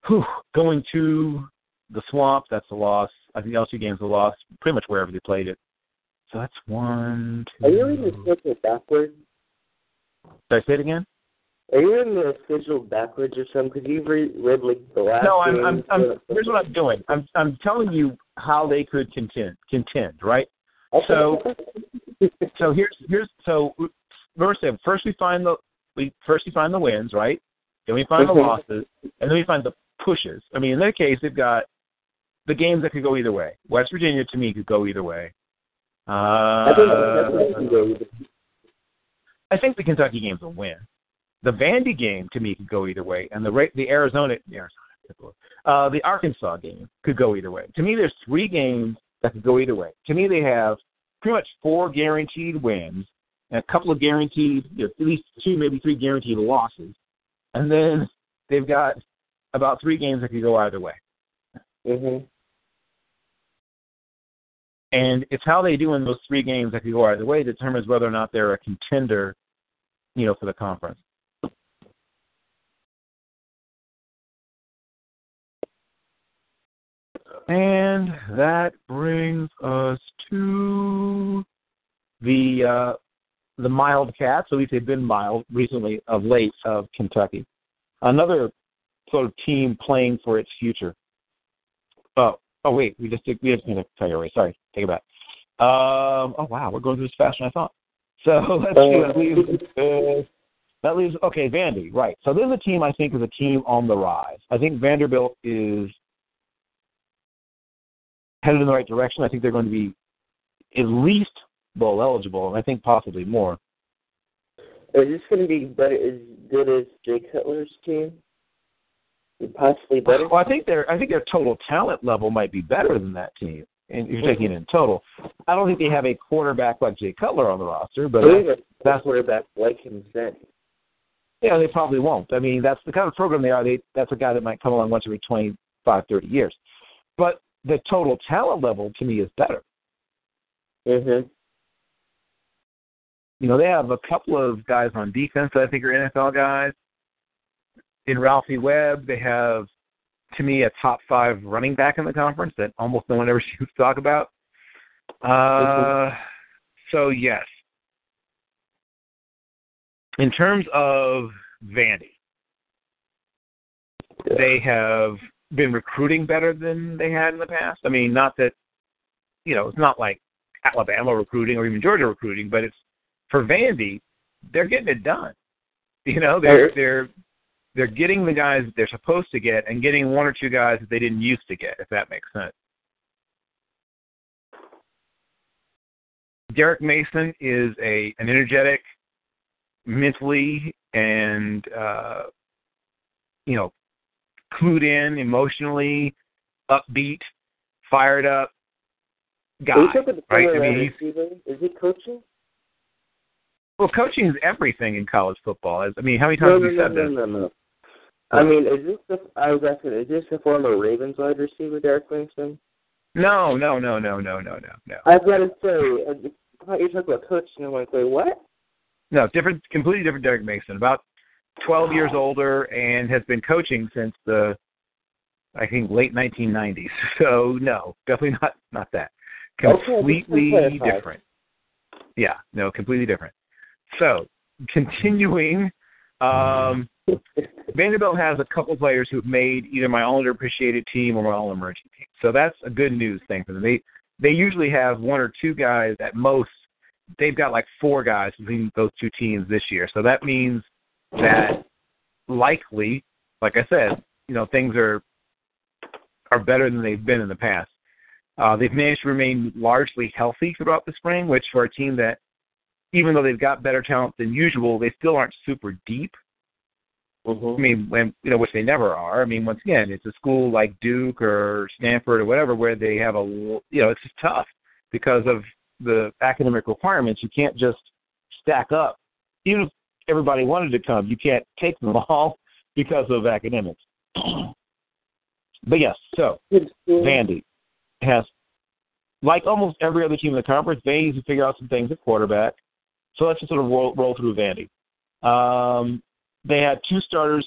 Whew, going to the swamp, that's a loss. I think the LSU game's a loss, pretty much wherever they played it. So that's one, two. Are you in the schedule backwards? Did I say it again? Are you in the schedule backwards or something? Because you've re- read like the last. No, I'm. I'm. I'm here's what I'm doing. I'm. I'm telling you how they could contend. Contend, right? Okay. So, so here's here's so remember I said first we find the we first we find the wins, right? Then we find the Mhm. losses, and then we find the pushes. I mean, in their case, they've got the games that could go either way. West Virginia to me could go either way. Uh, I think that's what you can go with. I think the Kentucky game's a win. The Vandy game to me could go either way, and the the Arizona, Arizona, uh, the Arkansas game could go either way. To me, there's three games that could go either way. To me, they have pretty much four guaranteed wins and a couple of guaranteed, you know, at least two, maybe three guaranteed losses, and then they've got about three games that could go either way. Mm-hmm. And it's how they do in those three games that could go either way that determines whether or not they're a contender, you know, for the conference. And that brings us to the uh, the mild cats. At least they've been mild recently, of late, of Kentucky. Another sort of team playing for its future. Oh, oh wait, we just did, we just need to tell you already. Sorry, take it back. Um, oh wow, we're going through this faster than I thought. So let's see. That leaves, uh, that leaves okay, Vandy. Right. So this is a team I think is a team on the rise. I think Vanderbilt is headed in the right direction. I think they're going to be at least bowl eligible, and I think possibly more. Is this going to be better, as good as Jay Cutler's team? Possibly better. Well, I think their I think their total talent level might be better than that team. And you're mm-hmm. taking it in total. I don't think they have a quarterback like Jay Cutler on the roster, but I uh, that's, a that's quarterback like him then. yeah, they probably won't. I mean, that's the kind of program they are. They that's a guy that might come along once every twenty five, thirty years. But the total talent level to me is better. Mm-hmm. You know, they have a couple of guys on defense that I think are NFL guys. In Ralphie Webb, they have, to me, a top five running back in the conference that almost no one ever seems to talk about. Uh, so yes. In terms of Vandy, They have been recruiting better than they had in the past. I mean, not that you know, it's not like Alabama recruiting or even Georgia recruiting, but it's for Vandy, they're getting it done. You know, they're they're they're getting the guys that they're supposed to get and getting one or two guys that they didn't used to get, if that makes sense. Derek Mason is a an energetic, mentally and uh, you know, clued in, emotionally, upbeat, fired up guy. Right? I mean, he's, is he coaching? Well, coaching is everything in college football. I mean, how many times no, have you no, said no, this? No, no, no. I mean, is this the? I was asking, is this the former Ravens wide receiver, Derek Mason? No, no, no, no, no, no, no, no. I've got to say, I thought you talking about coaching. And I'm like, wait, what? No, different, completely different. Derek Mason, about 12 years older, and has been coaching since the, I think, late 1990s. So no, definitely not not that. Completely okay, different. Yeah, no, completely different. So continuing, um, Vanderbilt has a couple players who've made either my all underappreciated team or my all emerging team. So that's a good news thing for them. They they usually have one or two guys at most. They've got like four guys between those two teams this year. So that means that likely, like I said, you know, things are are better than they've been in the past. Uh, they've managed to remain largely healthy throughout the spring, which for a team that, even though they've got better talent than usual, they still aren't super deep. Mm-hmm. I mean, when you know, which they never are. I mean, once again, it's a school like Duke or Stanford or whatever where they have a, you know, it's just tough because of the academic requirements. You can't just stack up. Even if everybody wanted to come, you can't take them all because of academics. but yes, so Vandy has, like almost every other team in the conference, they need to figure out some things at quarterback. So let's just sort of roll, roll through Vandy. Um, they had two starters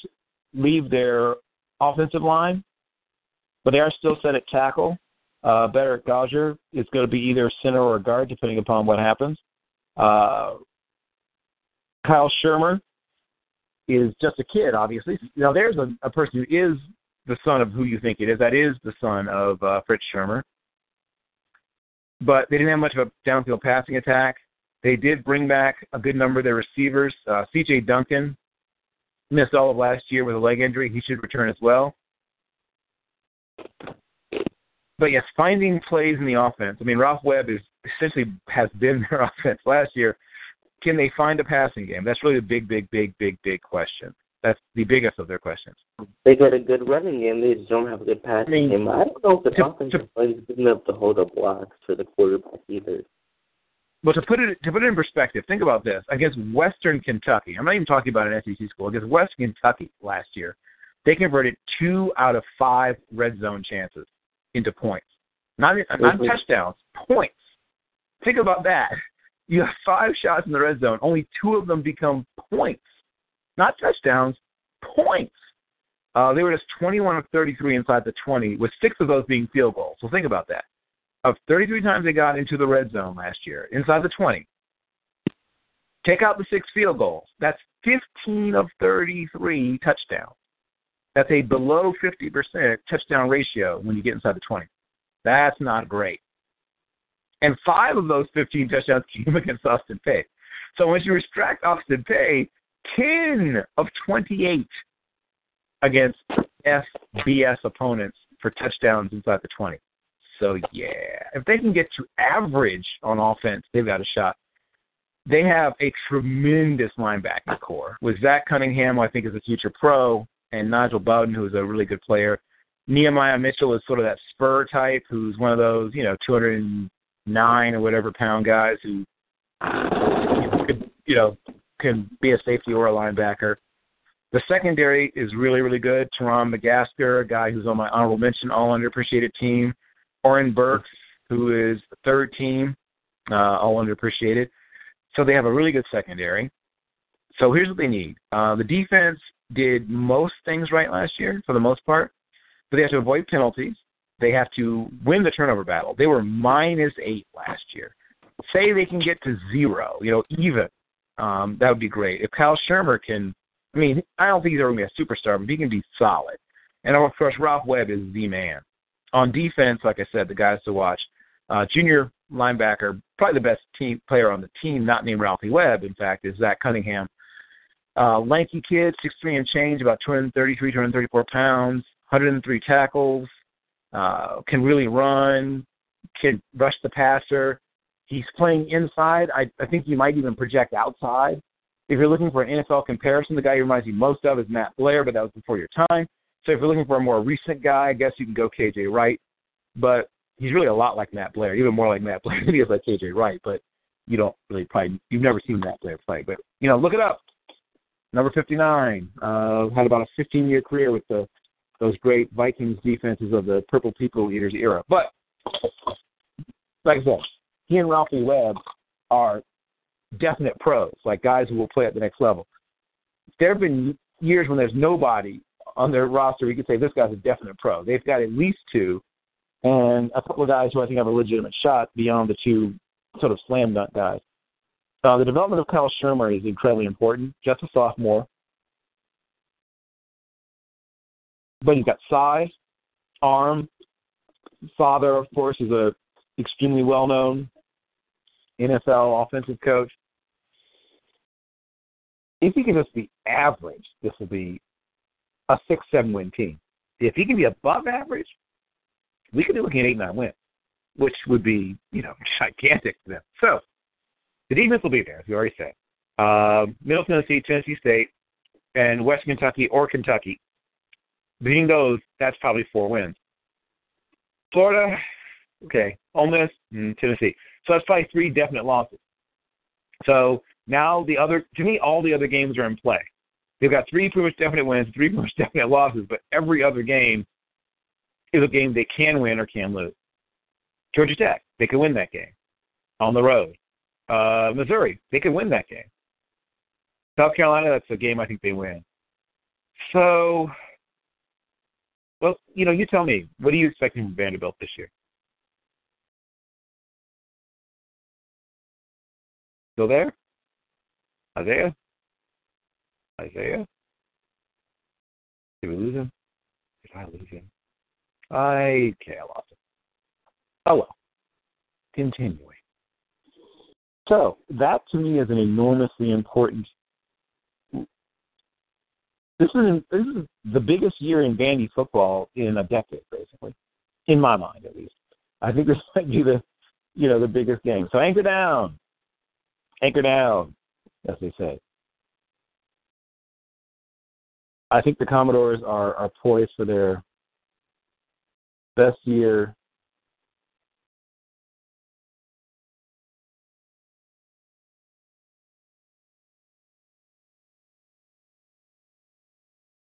leave their offensive line, but they are still set at tackle. Uh, Barrett Gouger is going to be either center or guard, depending upon what happens. Uh, Kyle Shurmur is just a kid, obviously. Now, there's a, a person who is the son of who you think it is. That is the son of uh, Fritz Shurmur. But they didn't have much of a downfield passing attack. They did bring back a good number of their receivers. Uh, C.J. Duncan missed all of last year with a leg injury. He should return as well. But yes, finding plays in the offense. I mean, Ralph Webb is essentially has been their offense last year. Can they find a passing game? That's really the big, big, big, big, big question. That's the biggest of their questions. They got a good running game. They just don't have a good passing I mean, game. I don't know if the to- offensive line is good enough to hold up blocks for the quarterback either. But to put it to put it in perspective, think about this: against Western Kentucky, I'm not even talking about an SEC school. Against Western Kentucky last year, they converted two out of five red zone chances into points, not not Mhm. touchdowns, points. Think about that. You have five shots in the red zone, only two of them become points, not touchdowns, points. Uh, they were just 21 of 33 inside the 20, with six of those being field goals. So think about that. Of 33 times they got into the red zone last year, inside the 20, take out the six field goals. That's 15 of 33 touchdowns. That's a below 50% touchdown ratio when you get inside the 20. That's not great. And five of those 15 touchdowns came against Austin Peay. So once you extract Austin Peay, 10 of 28 against FBS opponents for touchdowns inside the 20. So yeah, if they can get to average on offense, they've got a shot. They have a tremendous linebacking core with Zach Cunningham, who I think is a future pro, and Nigel Bowden, who is a really good player. Nehemiah Mitchell is sort of that spur type, who's one of those, you know, 209 or whatever pound guys who, could, you know, can be a safety or a linebacker. The secondary is really, really good. Torren McGaster, a guy who's on my honorable mention, all underappreciated team. Oren Burks, who is third team, uh, all underappreciated. So they have a really good secondary. So here's what they need. Uh, the defense did most things right last year, for the most part, but they have to avoid penalties. They have to win the turnover battle. They were minus eight last year. Say they can get to zero, you know, even. Um, that would be great. If Kyle Shurmur can, I mean, I don't think he's ever going to be a superstar, but he can be solid. And of course, Ralph Webb is the man. On defense, like I said, the guys to watch. Uh, junior linebacker, probably the best team player on the team, not named Ralphie Webb, in fact, is Zach Cunningham. Uh, lanky kid, six three and change, about 233, 234 pounds, 103 tackles, uh, can really run, can rush the passer. He's playing inside. I, I think he might even project outside. If you're looking for an NFL comparison, the guy who reminds me most of is Matt Blair, but that was before your time. So if you're looking for a more recent guy, I guess you can go KJ Wright. But he's really a lot like Matt Blair, even more like Matt Blair than he is like KJ Wright. But you don't really probably you've never seen Matt Blair play. But you know, look it up. Number 59 uh, had about a 15 year career with the those great Vikings defenses of the Purple People Eaters era. But like I said, he and Ralphie Webb are definite pros, like guys who will play at the next level. There have been years when there's nobody on their roster you could say this guy's a definite pro. They've got at least two, and a couple of guys who I think have a legitimate shot beyond the two sort of slam dunk guys. Uh, the development of Kyle Shurmur is incredibly important. Just a sophomore, but he's got size, arm. Father, of course, is a extremely well known NFL offensive coach. If he can just be average, this will be a six, seven win team. If he can be above average, we could be looking at eight, nine wins, which would be, you know, gigantic for them. So the defense will be there, as we already said. Uh, Middle Tennessee, Tennessee State, and West Kentucky or Kentucky Beating those, that's probably four wins. Florida, okay. Ole Miss, mm, Tennessee. So that's probably three definite losses. So now the other, to me, all the other games are in play. They've got three pretty much definite wins, three pretty much definite losses, but every other game is a game they can win or can lose. Georgia Tech, they could win that game on the road. Uh, Missouri, they could win that game. South Carolina, that's a game I think they win. So well, you know, you tell me. What are you expecting from Vanderbilt this year? Still there? Isaiah? Isaiah? Did we lose him? Did I lose him? I okay, I lost him. Oh well. Continuing. So that to me is an enormously important this is this is the biggest year in Vandy football in a decade, basically, in my mind at least. I think this might be the you know the biggest game. So anchor down, anchor down, as they say. I think the Commodores are are poised for their best year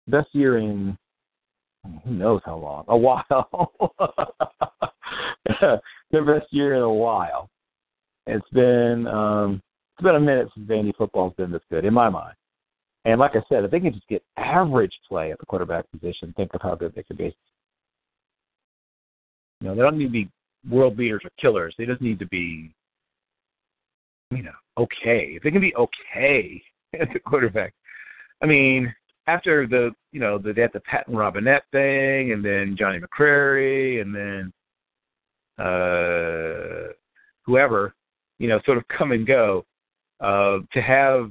best year in who knows how long? A while. the best year in a while. It's been um it's been a minute since Vandy football's been this good in my mind. And like I said, if they can just get average play at the quarterback position, think of how good they could be. You know, they don't need to be world beaters or killers. They just need to be, you know, okay. If they can be okay at the quarterback, I mean, after the you know the they had the Patton Robinette thing, and then Johnny McCrary, and then uh, whoever, you know, sort of come and go. Uh, to have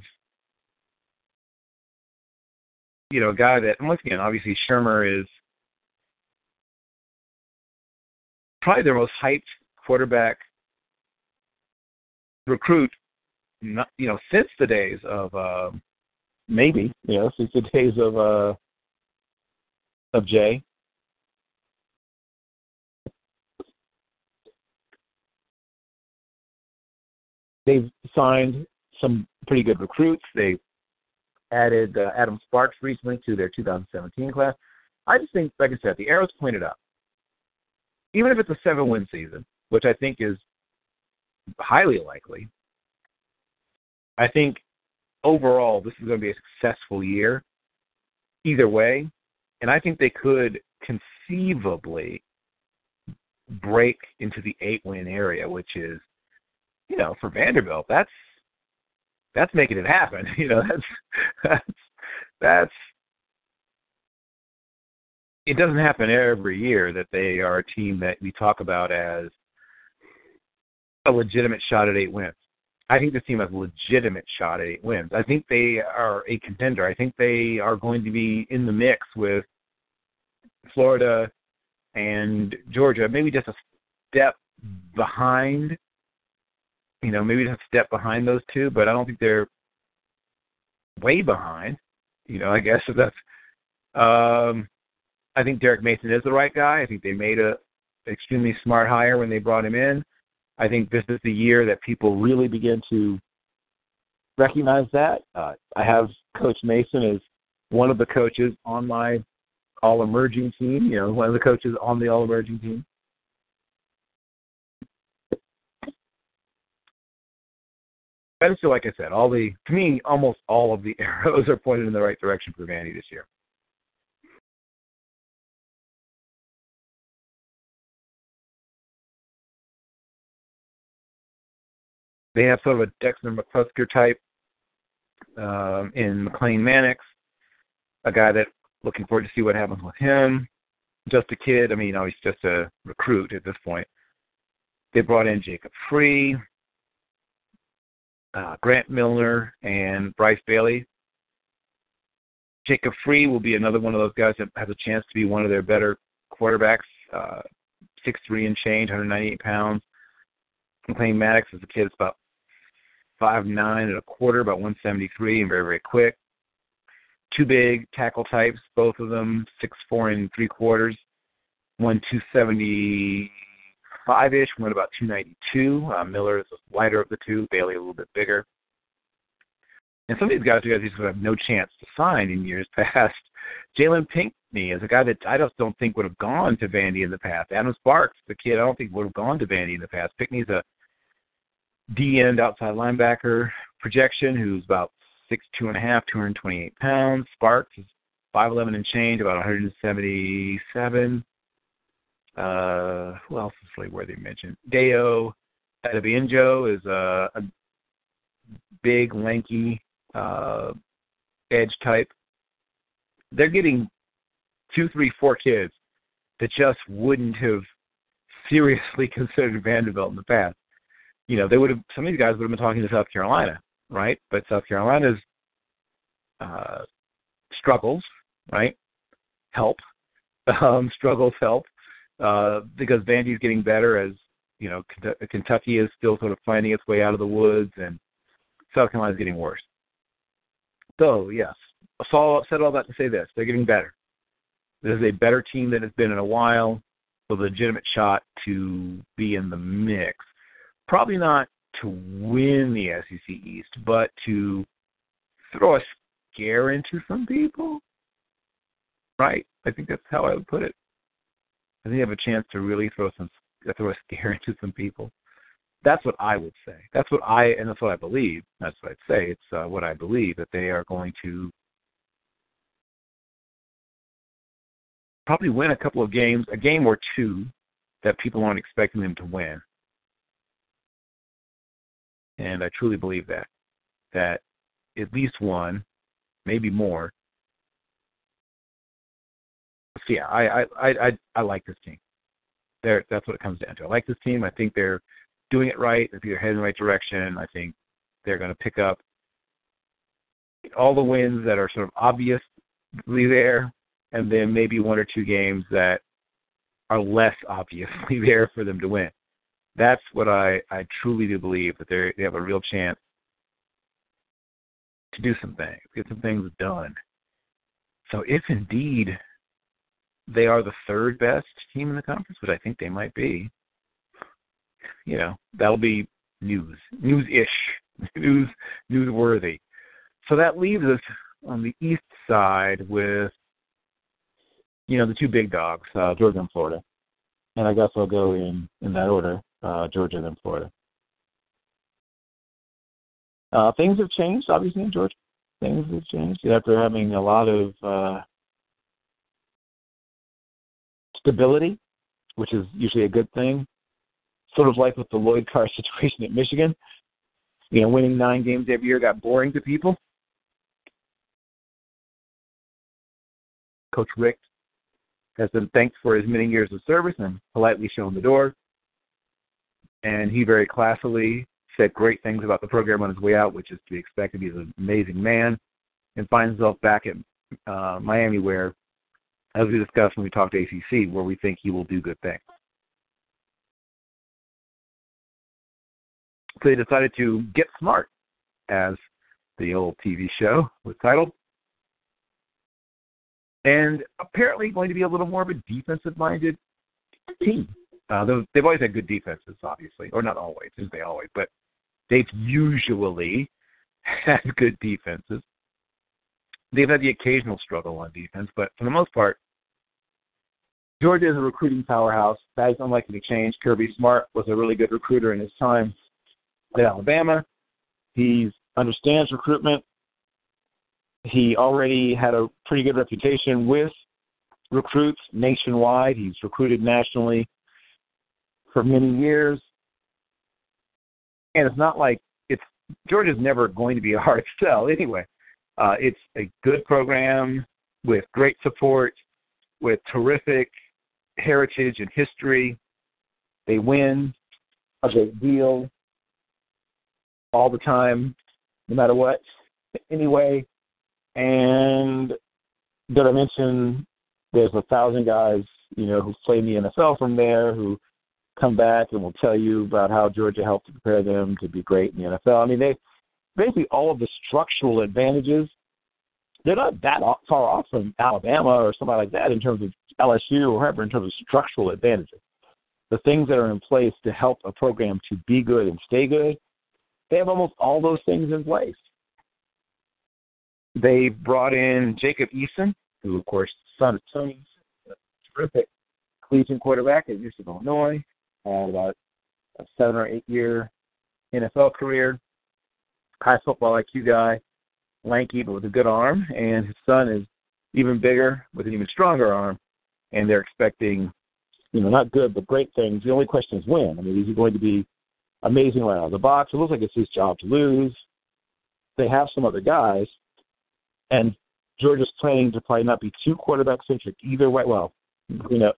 you know a guy that, and once again, obviously Shurmur is probably their most hyped quarterback recruit, not, you know, since the days of. Um, maybe you know since the days of uh of Jay. They've signed some pretty good recruits. They added uh, Adam Sparks recently to their 2017 class. I just think, like I said, the arrow's pointed up. Even if it's a seven-win season, which I think is highly likely, I think overall, this is going to be a successful year either way. And I think they could conceivably break into the eight win area, which is, you know, for Vanderbilt, that's that's making it happen. You know, that's that's that's it doesn't happen every year that they are a team that we talk about as a legitimate shot at eight wins. I think this team has a legitimate shot at eight wins. I think they are a contender. I think they are going to be in the mix with Florida and Georgia, maybe just a step behind. You know, maybe just a step behind those two, but I don't think they're way behind. You know, I guess that's. Um, I think Derek Mason is the right guy. I think they made a extremely smart hire when they brought him in. I think this is the year that people really begin to recognize that. Uh, I have Coach Mason as one of the coaches on my All Emerging team. You know, one of the coaches on the All Emerging team. Just feel like I said, all the to me, almost all of the arrows are pointed in the right direction for Vandy this year. They have sort of a Dexter McCluster type um, in McLean Mannix, a guy that looking forward to see what happens with him. Just a kid. I mean, you know, he's just a recruit at this point. They brought in Jacob Free, uh, Grant Milner, and Bryce Bailey. Jacob Free will be another one of those guys that has a chance to be one of their better quarterbacks. Uh, six three and change, 198 pounds. McLane Maddox is a kid that's about five nine and a quarter, about 173, and very very quick. Two big tackle types, both of them six four and three quarters. One 275 ish, one about 292. Uh, Miller is the lighter of the two, Bailey a little bit bigger. And some of these guys are guys who have no chance to sign in years past. Jalen Pinckney is a guy that I just don't think would have gone to Vandy in the past. Adam Sparks, the kid, I don't think would have gone to Vandy in the past. Pinckney's a D end outside linebacker projection who's about six two and a half, two hundred twenty eight pounds. Sparks is five eleven and change, about one hundred and seventy seven. Uh, who else is really worthy mention? Dayo Adebinjo is a, a big, lanky uh, edge type. They're getting two, three, four kids that just wouldn't have seriously considered Vanderbilt in the past you know, they would have some of these guys would have been talking to South Carolina, right? But South Carolina's uh, struggles, right? Help. Um, struggles help uh, because Vandy's getting better as you know Kentucky is still sort of finding its way out of the woods, and South Carolina's getting worse. So yes, I said all that to say this: they're getting better. This is a better team than it's been in a while, a legitimate shot to be in the mix probably not to win the SEC East, but to throw a scare into some people. Right? I think that's how I would put it. I think you have a chance to really throw some throw a scare into some people. That's what I would say. That's what I and that's what I believe. That's what I'd say. It's uh, what I believe that they are going to probably win a couple of games, a game or two that people aren't expecting them to win and I truly believe that that at least one, maybe more. So yeah, I I I I like this team. There, that's what it comes down to. I like this team. I think they're doing it right. I think they're heading in the right direction. I think they're going to pick up all the wins that are sort of obviously there, and then maybe one or two games that are less obviously there for them to win that's what I, I truly do believe that they they have a real chance to do some things, get some things done. So if indeed they are the third best team in the conference, which I think they might be, you know, that'll be news, news-ish, news, newsworthy. So that leaves us on the east side with, you know, the two big dogs, uh, Georgia and Florida. And I guess I'll go in in that order uh, Georgia than Florida. Uh, things have changed, obviously, in Georgia. Things have changed after having a lot of uh, stability, which is usually a good thing. Sort of like with the Lloyd Carr situation at Michigan. You know, winning nine games every year got boring to people. Coach Richt has been thanked for his many years of service and politely shown the door. And he very classily said great things about the program on his way out, which is to be expected. He's an amazing man, and finds himself back at uh, Miami, where, as we discussed when we talked to ACC, where we think he will do good things. So they decided to get smart, as the old TV show was titled, and apparently going to be a little more of a defensive-minded team. Uh, they've always had good defenses, obviously, or not always, as they always, but they've usually had good defenses. They've had the occasional struggle on defense, but for the most part, Georgia is a recruiting powerhouse. That is unlikely to change. Kirby Smart was a really good recruiter in his time at Alabama. He understands recruitment. He already had a pretty good reputation with recruits nationwide. He's recruited nationally for many years. And it's not like it's Georgia's never going to be a hard sell anyway. Uh, it's a good program with great support, with terrific heritage and history. They win a great deal all the time, no matter what. Anyway, and did I mention there's a thousand guys, you know, who play in the NFL from there who come back and will tell you about how Georgia helped to prepare them to be great in the NFL. I mean, they basically all of the structural advantages. They're not that far off from Alabama or somebody like that in terms of LSU or whoever in terms of structural advantages. The things that are in place to help a program to be good and stay good, they have almost all those things in place. They brought in Jacob Eason, who, of course, son of Tony, terrific collegiate quarterback at University of Illinois had about a seven or eight year NFL career. High football IQ guy, lanky but with a good arm, and his son is even bigger with an even stronger arm, and they're expecting, you know, not good but great things. The only question is when. I mean, is he going to be amazing right out of the box? It looks like it's his job to lose. They have some other guys, and Georgia's planning to probably not be too quarterback centric either way. Well, you know,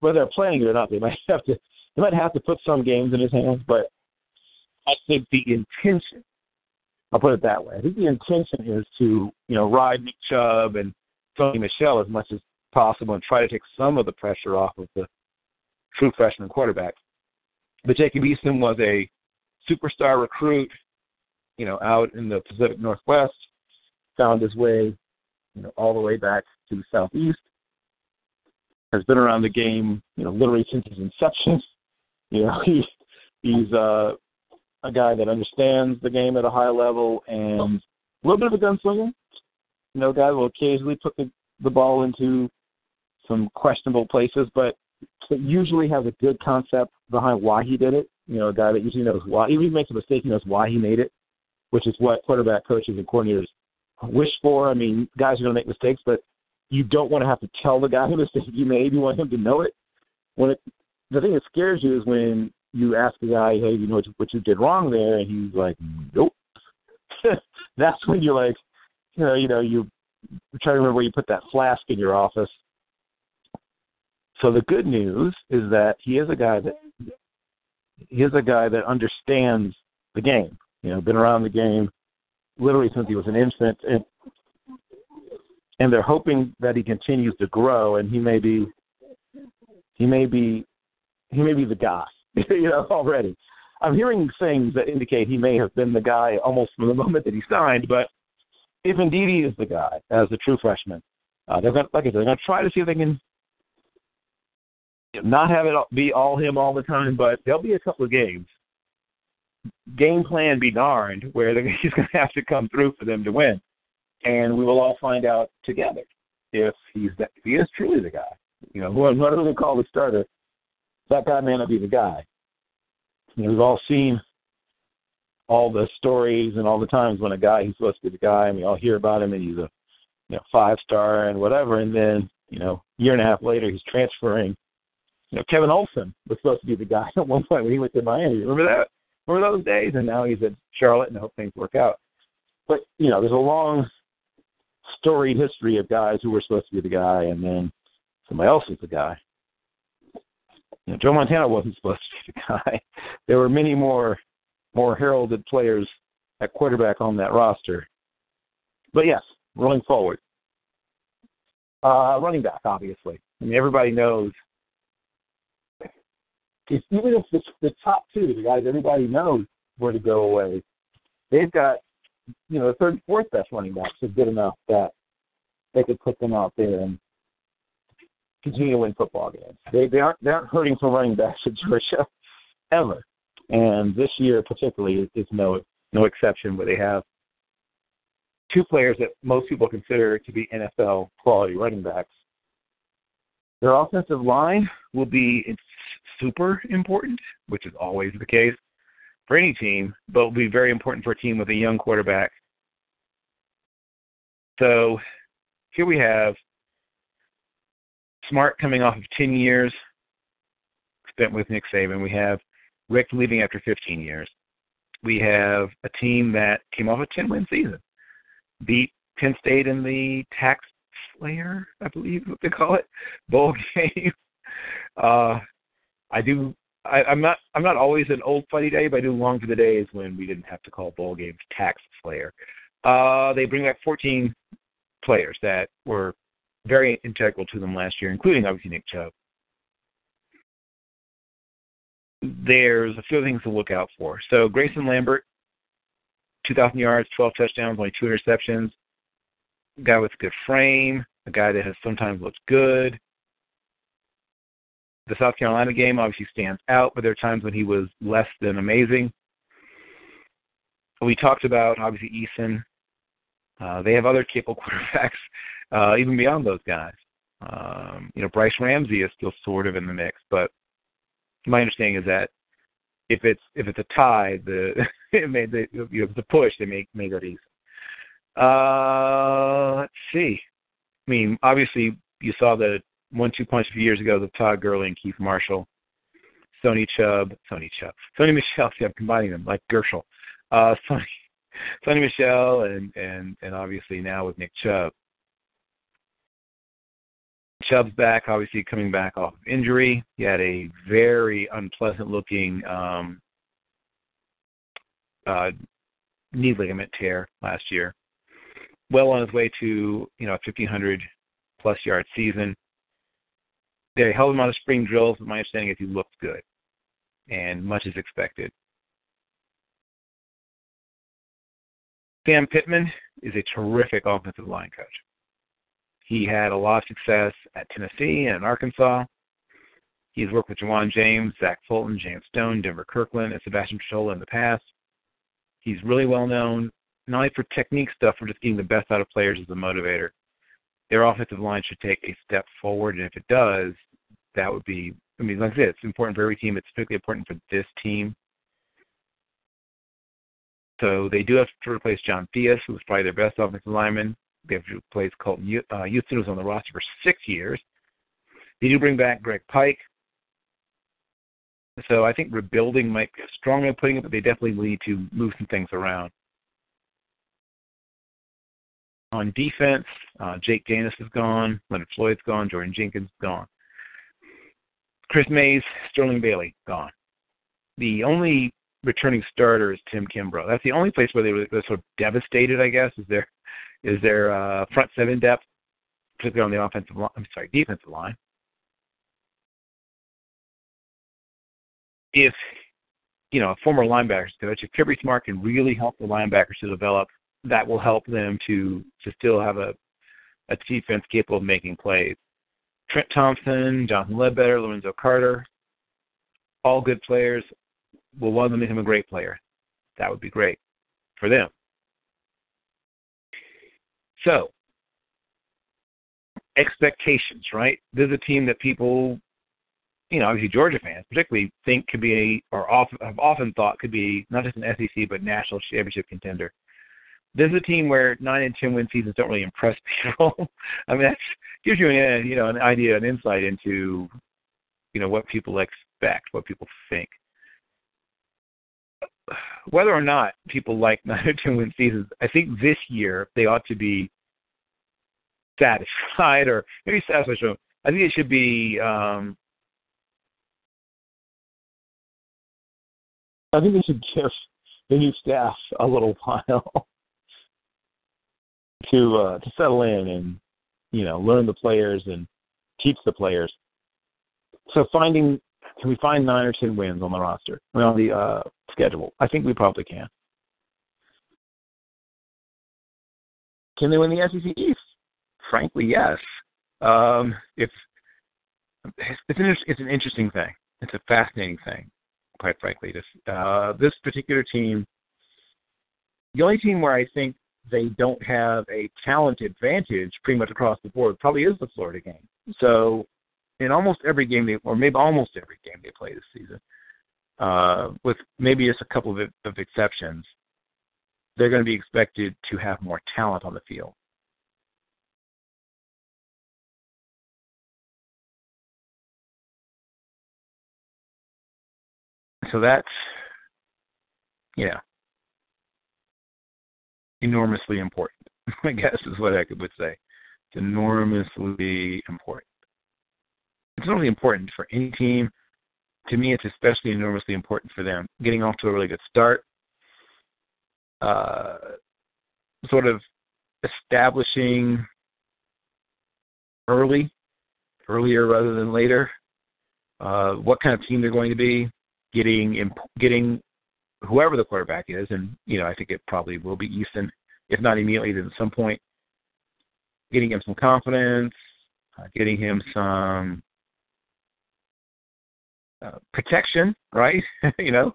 whether they're planning it or not, they might have to they might have to put some games in his hands, but I think the intention, I'll put it that way, I think the intention is to, you know, ride Nick Chubb and Sony Michel as much as possible and try to take some of the pressure off of the true freshman quarterback. But Jacob Eason was a superstar recruit, you know, out in the Pacific Northwest, found his way, you know, all the way back to the Southeast, has been around the game, you know, literally since his inception. You know, he he's uh, a guy that understands the game at a high level and a little bit of a gunslinger. You know, guy will occasionally put the, the ball into some questionable places, but usually has a good concept behind why he did it. You know, a guy that usually knows why. Even if he makes a mistake, he knows why he made it, which is what quarterback coaches and coordinators wish for. I mean, guys are going to make mistakes, but you don't want to have to tell the guy the mistake you made. You want him to know it. When it the thing that scares you is when you ask a guy, "Hey, you know what you, what you did wrong there," and he's like, "Nope." That's when you're like, you know, you know, you try to remember where you put that flask in your office. So the good news is that he is a guy that he is a guy that understands the game. You know, been around the game literally since he was an infant, and and they're hoping that he continues to grow, and he may be he may be he may be the guy, you know, already. I'm hearing things that indicate he may have been the guy almost from the moment that he signed, but if indeed he is the guy as a true freshman, uh, they're going like I said, they're going to try to see if they can not have it be all him all the time, but there'll be a couple of games. Game plan be darned, where he's going to have to come through for them to win, and we will all find out together if he's that, if he is truly the guy. You know, whoever they call the starter, that guy may not be the guy. You know, we've all seen all the stories and all the times when a guy he's supposed to be the guy, and we all hear about him, and he's a you know five star and whatever, and then you know year and a half later he's transferring. You know, Kevin Olsen was supposed to be the guy at one point when he went to Miami. Remember that? Remember those days? And now he's at Charlotte, and I hope things work out. But you know, there's a long storied history of guys who were supposed to be the guy, and then somebody else was the guy. You know, Joe Montana wasn't supposed to be the guy. There were many more more heralded players at quarterback on that roster. But yes, rolling forward. Uh, running back, obviously. I mean, everybody knows. If, even if the, the top two, the guys everybody knows were to go away, they've got, you know, the third and fourth best running backs are good enough that they could put them out there and continue to win football games. They they aren't they aren't hurting for running backs at Georgia ever, and this year particularly is, is no no exception. Where they have two players that most people consider to be NFL quality running backs. Their offensive line will be super important, which is always the case for any team, but will be very important for a team with a young quarterback. So here we have Smart coming off of 10 years spent with Nick Saban. We have Richt leaving after 15 years. We have a team that came off a 10 win season, beat Penn State in the Tax Slayer, I believe what they call it, bowl game. Uh, I do. I, I'm not. I'm not always an old fighty day, but I do long for the days when we didn't have to call bowl games Tax Slayer. Uh, they bring back 14 players that were very integral to them last year, including obviously Nick Chubb. There's a few things to look out for. So Grayson Lambert, 2,000 yards, 12 touchdowns, only two interceptions. Guy with a good frame, a guy that has sometimes looked good. The South Carolina game obviously stands out, but there are times when he was less than amazing. We talked about obviously Eason. Uh, they have other capable quarterbacks uh, even beyond those guys. Um, you know, Brice Ramsey is still sort of in the mix, but my understanding is that if it's if it's a tie, the it made the you know, the push they make make that easy. Uh, let's see. I mean, obviously you saw the one-two punch a few years ago with Todd Gurley and Keith Marshall, Sony Chubb, Sony Chubb, Sony Michel. See, I'm combining them like Gershel. Uh, Sony, Sony Michel, and and and obviously now with Nick Chubb. Chubb's back, obviously coming back off of injury. He had a very unpleasant looking um, uh, knee ligament tear last year. Well on his way to you know a 1500 plus yard season. They held him on the spring drills, but my understanding is he looked good, and much is expected. Sam Pittman is a terrific offensive line coach. He had a lot of success at Tennessee and Arkansas. He's worked with Ja'Wuan James, Zach Fulton, James Stone, Denver Kirkland, and Sebastian Tretola in the past. He's really well known, not only for technique stuff, for just getting the best out of players as a motivator. Their offensive line should take a step forward, and if it does, that would be, I mean, like I said, it's important for every team. It's particularly important for this team. So they do have to replace John Theus, who was probably their best offensive lineman. They have to replace Kolton uh, Houston, who's on the roster for six years. They do bring back Greg Pyke. So I think rebuilding might be a strong way of putting it, but they definitely need to move some things around. On defense, uh, Jake Ganus is gone, Leonard Floyd's gone, Jordan Jenkins is gone. Chris Mayes, Sterling Bailey, gone. The only returning starter is Tim Kimbrough. That's the only place where they were, sort of devastated, I guess, is their is their uh, front seven depth, particularly on the offensive line. I'm sorry, defensive line. If you know a former linebackers coach, if Kirby Smart can really help the linebackers to develop, that will help them to to still have a a defense capable of making plays. Trent Thompson, Jonathan Ledbetter, Lorenzo Carter, all good players. Will one of them make him a great player? That would be great for them. So, expectations, right? This is a team that people, you know, obviously Georgia fans particularly think could be, or often, have often thought could be not just an SEC but national championship contender. This is a team where nine and ten win seasons don't really impress people. I mean, that gives you an, you know, an idea, an insight into, you know, what people expect, what people think whether or not people like nine or ten win seasons, I think this year they ought to be satisfied or maybe satisfied I think it should be. Um, I think they should give the new staff a little while to uh, to settle in and you know learn the players and teach the players. So finding can we find nine or ten wins on the roster I mean, on the uh, schedule? I think we probably can. Can they win the SEC East? Frankly, yes. Um, it's it's an it's an interesting thing. It's a fascinating thing, quite frankly. This uh, this particular team, the only team where I think they don't have a talent advantage pretty much across the board probably is the Florida game. So in almost every game they, or maybe almost every game they play this season, uh, with maybe just a couple of, of exceptions, they're going to be expected to have more talent on the field. So that's, yeah, enormously important. I guess is what I would say. It's enormously important. It's only important for any team. To me, it's especially enormously important for them. Getting off to a really good start, uh, sort of establishing early, earlier rather than later, uh, what kind of team they're going to be, getting getting whoever the quarterback is, and you know I think it probably will be Eason, if not immediately, then at some point, getting him some confidence, uh, getting him some uh, protection, right? you know,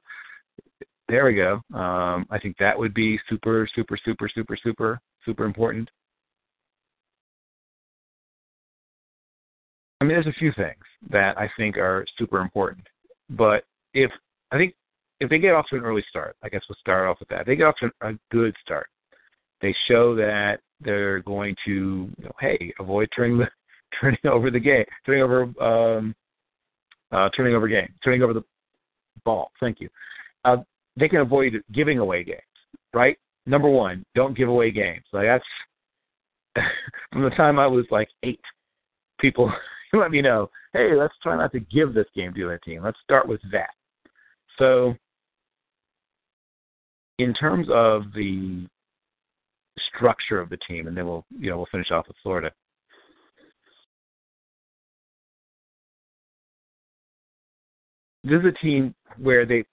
there we go. Um, I think that would be super, super, super, super, super, super important. I mean, there's a few things that I think are super important, but if I think if they get off to an early start, I guess we'll start off with that. They get off to a good start. They show that they're going to, you know, hey, avoid turning the turning over the game, turning over um, uh, turning over game, turning over the ball. Thank you. Uh, they can avoid giving away games, right? Number one, don't give away games. Like that's from the time I was like eight. People let me know, hey, let's try not to give this game to a team. Let's start with that. So, in terms of the structure of the team, and then we'll you know we'll finish off with Florida. This is a team where they,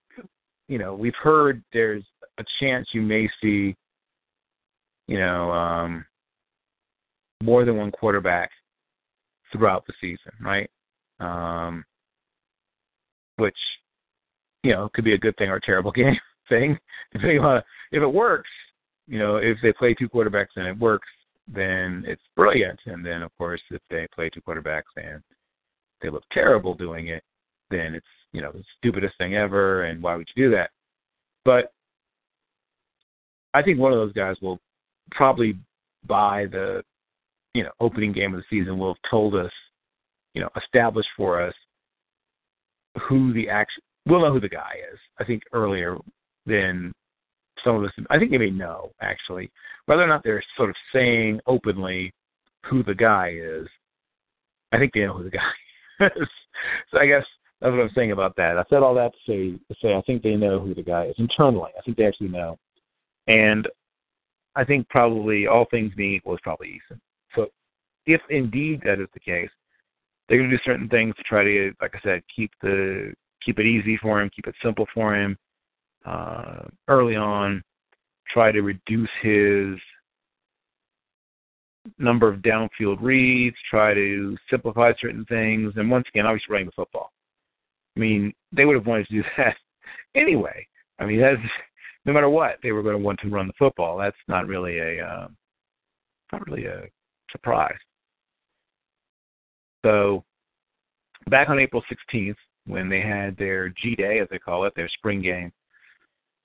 you know, we've heard there's a chance you may see, you know, um, more than one quarterback throughout the season, right? Um, which you know could be a good thing or a terrible game thing, depending on if it works. You know, if they play two quarterbacks and it works, then it's brilliant. And then, of course, if they play two quarterbacks and they look terrible doing it, then it's you know the stupidest thing ever. And why would you do that? But I think one of those guys will probably by the you know opening game of the season will have told us, you know, established for us who the action. We'll know who the guy is. I think earlier than some of us. I think they may know actually whether or not they're sort of saying openly who the guy is. I think they know who the guy is. so I guess that's what I'm saying about that. I said all that to say to say I think they know who the guy is internally. I think they actually know, and I think probably all things being equal is probably Eason. So if indeed that is the case, they're going to do certain things to try to, like I said, keep the keep it easy for him, keep it simple for him uh, early on. Try to reduce his number of downfield reads. Try to simplify certain things, and once again, obviously running the football. I mean, they would have wanted to do that anyway. I mean, that's no matter what they were going to want to run the football. That's not really a uh, not really a surprise. So back on April 16th, when they had their G Day, as they call it, their spring game,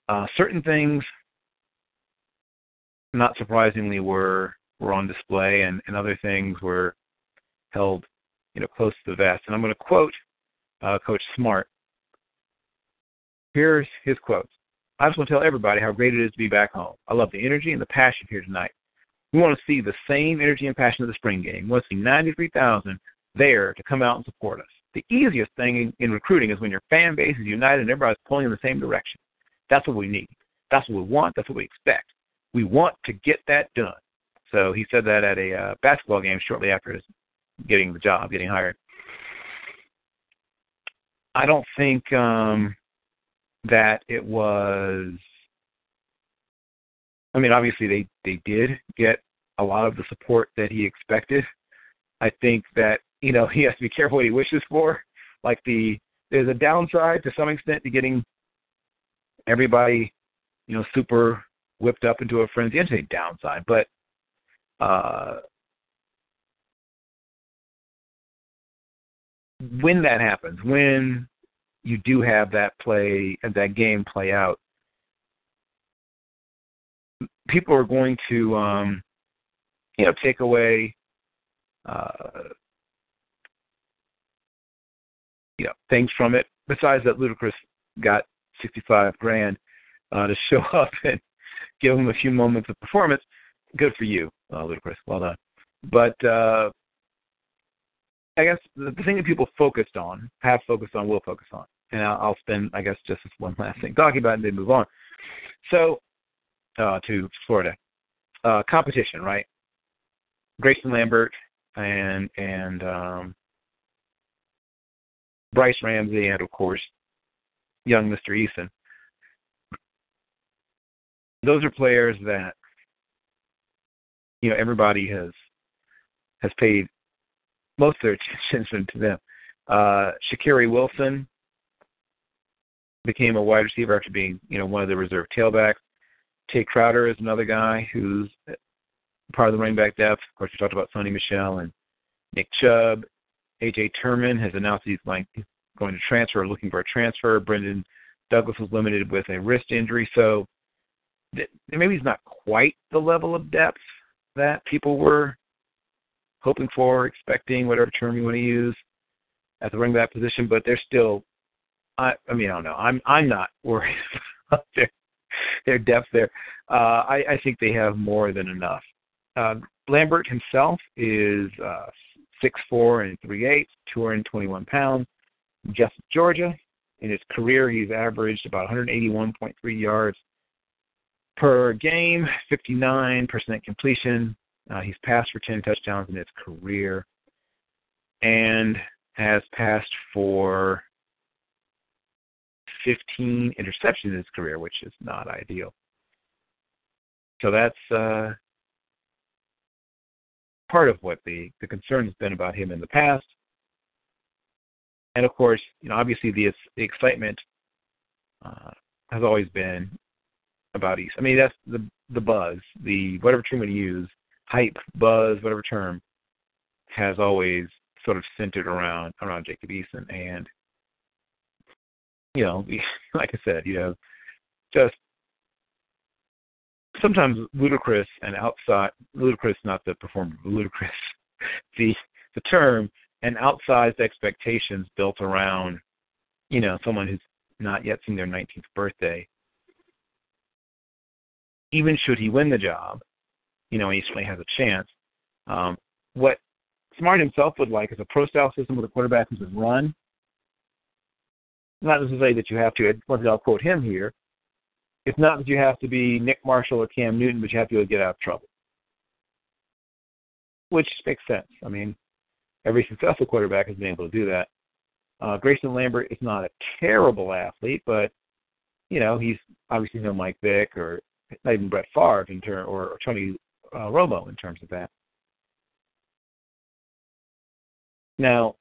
uh, certain things, not surprisingly, were were on display, and, and other things were held, you know, close to the vest. And I'm going to quote uh, Coach Smart. Here's his quote. I just want to tell everybody how great it is to be back home. I love the energy and the passion here tonight. We want to see the same energy and passion of the spring game. We want to see 93,000 there to come out and support us. The easiest thing in, in recruiting is when your fan base is united and everybody's pulling in the same direction. That's what we need. That's what we want. That's what we expect. We want to get that done. So he said that at a uh, basketball game shortly after his getting the job, getting hired. I don't think um, that it was. I mean, obviously they they did get a lot of the support that he expected. I think that you know he has to be careful what he wishes for. Like the there's a downside to some extent to getting everybody, you know, super whipped up into a frenzy. I say downside, but uh, when that happens, when you do have that play and that game play out, people are going to, um, you know, take away, uh, you know, things from it. Besides that, Ludacris got 65 grand uh, to show up and give him a few moments of performance. Good for you, uh, Ludacris. Well done. But uh, I guess the, thing that people focused on, have focused on, will focus on, and I'll, I'll spend, I guess, just this one last thing talking about, it and then move on. So, uh, to Florida, uh, competition, right? Grayson Lambert and and um, Brice Ramsey, and of course, young Mr. Eason. Those are players that you know everybody has has paid most their attention to them. Uh, Shaquery Wilson became a wide receiver after being, you know, one of the reserve tailbacks. Tae Crowder is another guy who's part of the running back depth. Of course, we talked about Sony Michel and Nick Chubb. AJ Turman has announced he's going, going to transfer looking for a transfer. Brendan Douglas was limited with a wrist injury, so maybe he's not quite the level of depth that people were hoping for, expecting, whatever term you want to use, at the running back position. But they're still, I, I mean, I don't know. I'm I'm not worried about their their depth there. Uh, I, I think they have more than enough. Uh, Lambert himself is uh, six four and three eighths, two hundred twenty one pounds. Just Georgia. In his career, he's averaged about 181.3 yards per game, 59% completion, uh, he's passed for 10 touchdowns in his career and has passed for 15 interceptions in his career, which is not ideal. So that's uh, part of what the, the concern has been about him in the past. And of course, you know, obviously the, the excitement uh, has always been about East. I mean, that's the the buzz, the whatever term we use hype, buzz, whatever term, has always sort of centered around around Jacob Eason. And you know, like I said, you know, just sometimes ludicrous and outside ludicrous, not the performer, ludicrous, the the term and outsized expectations built around, you know, someone who's not yet seen their 19th birthday. Even should he win the job, you know, he certainly has a chance. Um, what Smart himself would like is a pro style system with a quarterback who can run. Not say that you have to, I'll quote him here. It's not that you have to be Nick Marshall or Cam Newton, but you have to get out of trouble. Which makes sense. I mean, every successful quarterback has been able to do that. Uh, Grayson Lambert is not a terrible athlete, but you know he's obviously no Mike Vick or not even Brett Favre in turn, or, or Tony uh, Romo in terms of that. Now,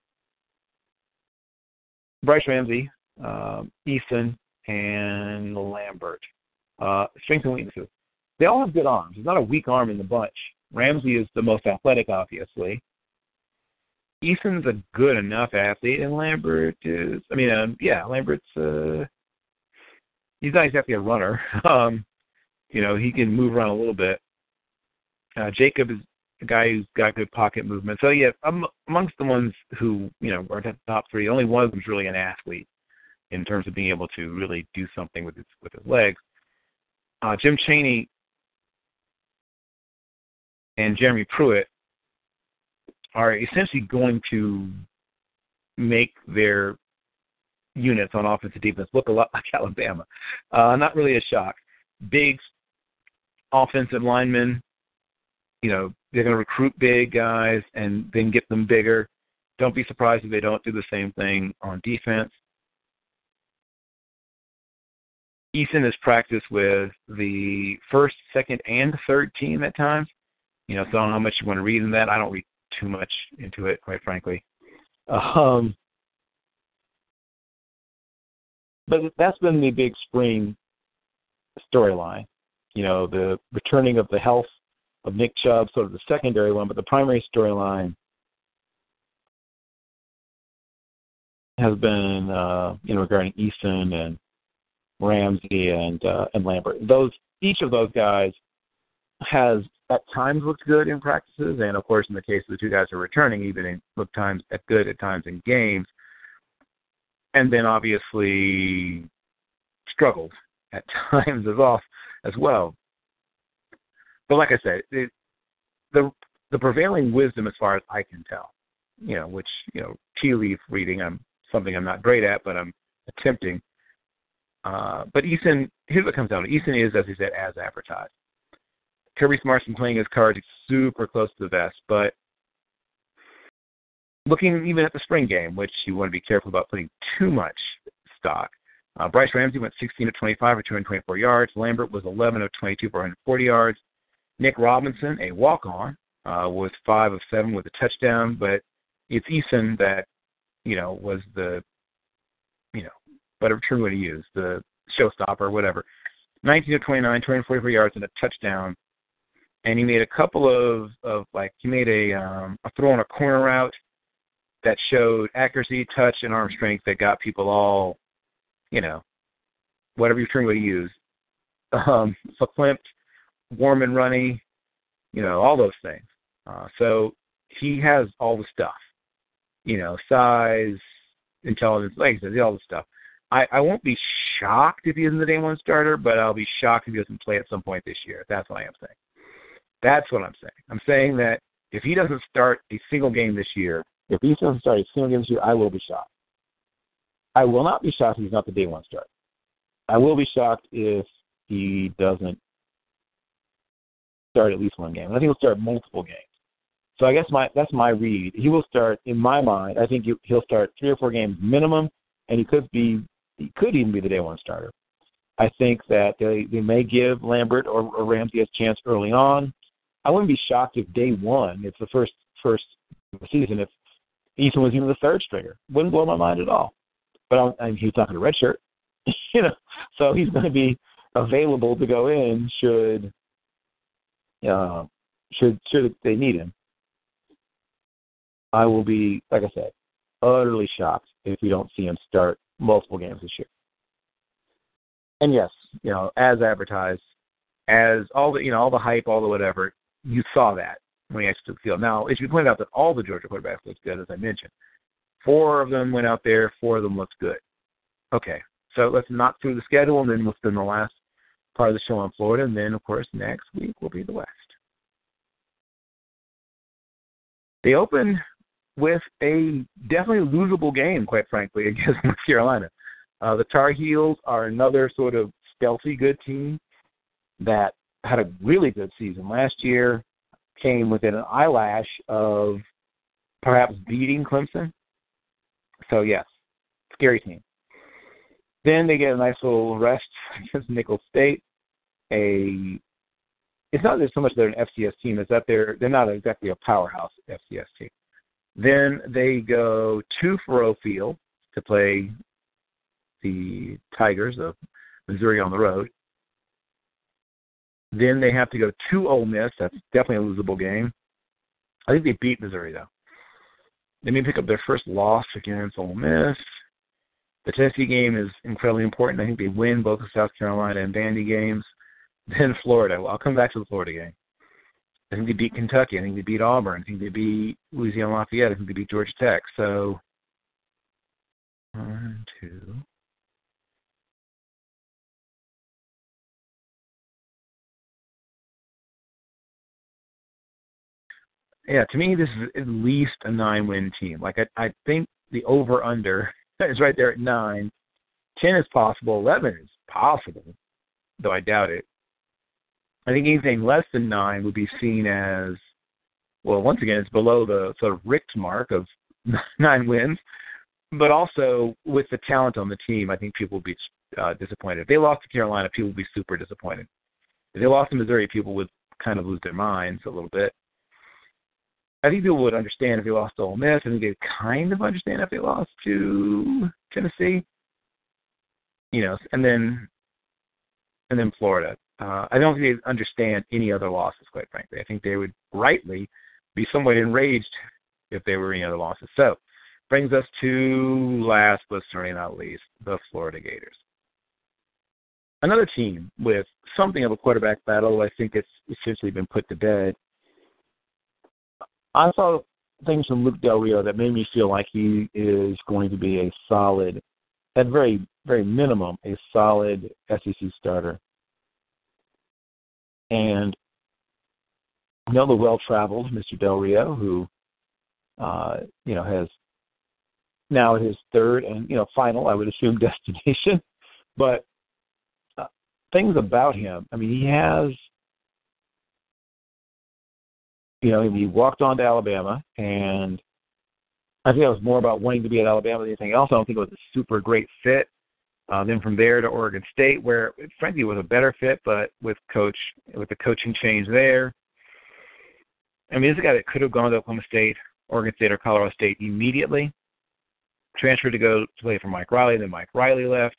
Brice Ramsey, um, Eason, and Lambert. Uh, strengths and weaknesses. They all have good arms. There's not a weak arm in the bunch. Ramsey is the most athletic, obviously. Eason's a good enough athlete, and Lambert is. I mean, um, yeah, Lambert's. Uh, he's not exactly a runner. Um, you know, he can move around a little bit. Uh, Jacob is a guy who's got good pocket movement. So yeah, um, amongst the ones who you know are the top three, only one of them is really an athlete in terms of being able to really do something with his with his legs. Uh, Jim Chaney and Jeremy Pruitt are essentially going to make their units on offense and defense look a lot like Alabama. Uh, not really a shock. Big offensive linemen, you know, they're going to recruit big guys and then get them bigger. Don't be surprised if they don't do the same thing on defense. Eason has practiced with the first, second, and third team at times. You know, so I don't know how much you want to read in that. I don't read too much into it, quite frankly. Um, but that's been the big spring storyline. You know, the returning of the health of Nick Chubb, sort of the secondary one, but the primary storyline has been, uh, you know, regarding Eason and Ramsey and uh, and Lambert. Those each of those guys has at times looked good in practices, and of course, in the case of the two guys who are returning, even in, looked times at good at times in games, and then obviously struggled at times as off as well. But like I said, it, the the prevailing wisdom, as far as I can tell, you know, which you know, tea leaf reading, I'm something I'm not great at, but I'm attempting. Uh, but Eason, here's what comes down to: Eason is, as he said, as advertised. Kirby Smart's been playing his cards super close to the vest, but looking even at the spring game, which you want to be careful about putting too much stock. Uh, Brice Ramsey went 16 of 25 for 224 yards. Lambert was 11 of 22 for 140 yards. Nick Robinson, a walk-on, uh, was five of seven with a touchdown. But it's Eason that you know was the you know whatever term to use, the showstopper, whatever. 19 of 29, 244 yards and a touchdown and he made a couple of of like he made a um a throw on a corner route that showed accuracy, touch, and arm strength that got people all, you know, whatever you're trying to use. Um, verklempt, warm and runny, you know, all those things. Uh, so he has all the stuff, you know, size, intelligence, like I said, all the stuff. I, I won't be shocked if he isn't the day one starter, but I'll be shocked if he doesn't play at some point this year. That's what I am saying. That's what I'm saying. I'm saying that if he doesn't start a single game this year, if he doesn't start a single game this year, I will be shocked. I will not be shocked if he's not the day one starter. I will be shocked if he doesn't start at least one game. I think he'll start multiple games. So I guess my that's my read. He will start in my mind. I think he'll start three or four games minimum, and he could be he could even be the day one starter. I think that they they may give Lambert or, or Ramsey a chance early on. I wouldn't be shocked if day one, it's the first first season, if Eason was even the third stringer. Wouldn't blow my mind at all. But I'm, I mean, he's not going to redshirt, you know, so he's going to be available to go in should uh, should should they need him. I will be, like I said, utterly shocked if we don't see him start multiple games this year. And yes, you know, as advertised, as all the you know all the hype, all the whatever, you saw that when he actually took the field. Now, it should be pointed out that all the Georgia quarterbacks looked good, as I mentioned. Four of them went out there, four of them looked good. Okay, so let's knock through the schedule, and then we'll spend the last part of the show on Florida, and then, of course, next week will be the West. They open with a definitely losable game, quite frankly, against North Carolina. Uh, the Tar Heels are another sort of stealthy good team that had a really good season last year, came within an eyelash of perhaps beating Clemson. So yes, scary team. Then they get a nice little rest against Nicholls State. A it's not so much they're an FCS team, it's that they're they're not exactly a powerhouse FCS team. Then they go to Faurot Field to play the Tigers of Missouri on the road. Then they have to go to Ole Miss. That's definitely a losable game. I think they beat Missouri though. They may pick up their first loss against Ole Miss. The Tennessee game is incredibly important. I think they win both the South Carolina and Vandy games. Then Florida. Well, I'll come back to the Florida game. I think they beat Kentucky. I think they beat Auburn. I think they beat Louisiana Lafayette. I think they beat Georgia Tech. So one, two, yeah, to me, this is at least a nine-win team. Like I, I think the over/under is right there at nine. Ten is possible. Eleven is possible, though I doubt it. I think anything less than nine would be seen as, well, once again, it's below the sort of Richt mark of nine wins. But also with the talent on the team, I think people would be uh, disappointed. If they lost to Carolina, people would be super disappointed. If they lost to Missouri, people would kind of lose their minds a little bit. I think people would understand if they lost to Ole Miss. I think they would kind of understand if they lost to Tennessee. You know, and then and then Florida. Uh, I don't think they'd understand any other losses, quite frankly. I think they would rightly be somewhat enraged if there were any other losses. So, brings us to last but certainly not least, the Florida Gators. Another team with something of a quarterback battle. I think it's essentially been put to bed I saw things from Luke Del Rio that made me feel like he is going to be a solid, at very very minimum, a solid SEC starter. And know the well-traveled Mr. Del Rio, who uh, you know has now his third and you know final, I would assume, destination. But uh, things about him, I mean, he has you know, he walked on to Alabama, and I think it was more about wanting to be at Alabama than anything else. I don't think it was a super great fit. Uh, then from there to Oregon State, where frankly was a better fit, but with coach with the coaching change there. I mean, this is a guy that could have gone to Oklahoma State, Oregon State, or Colorado State immediately. Transferred to go to play for Mike Riley, then Mike Riley left.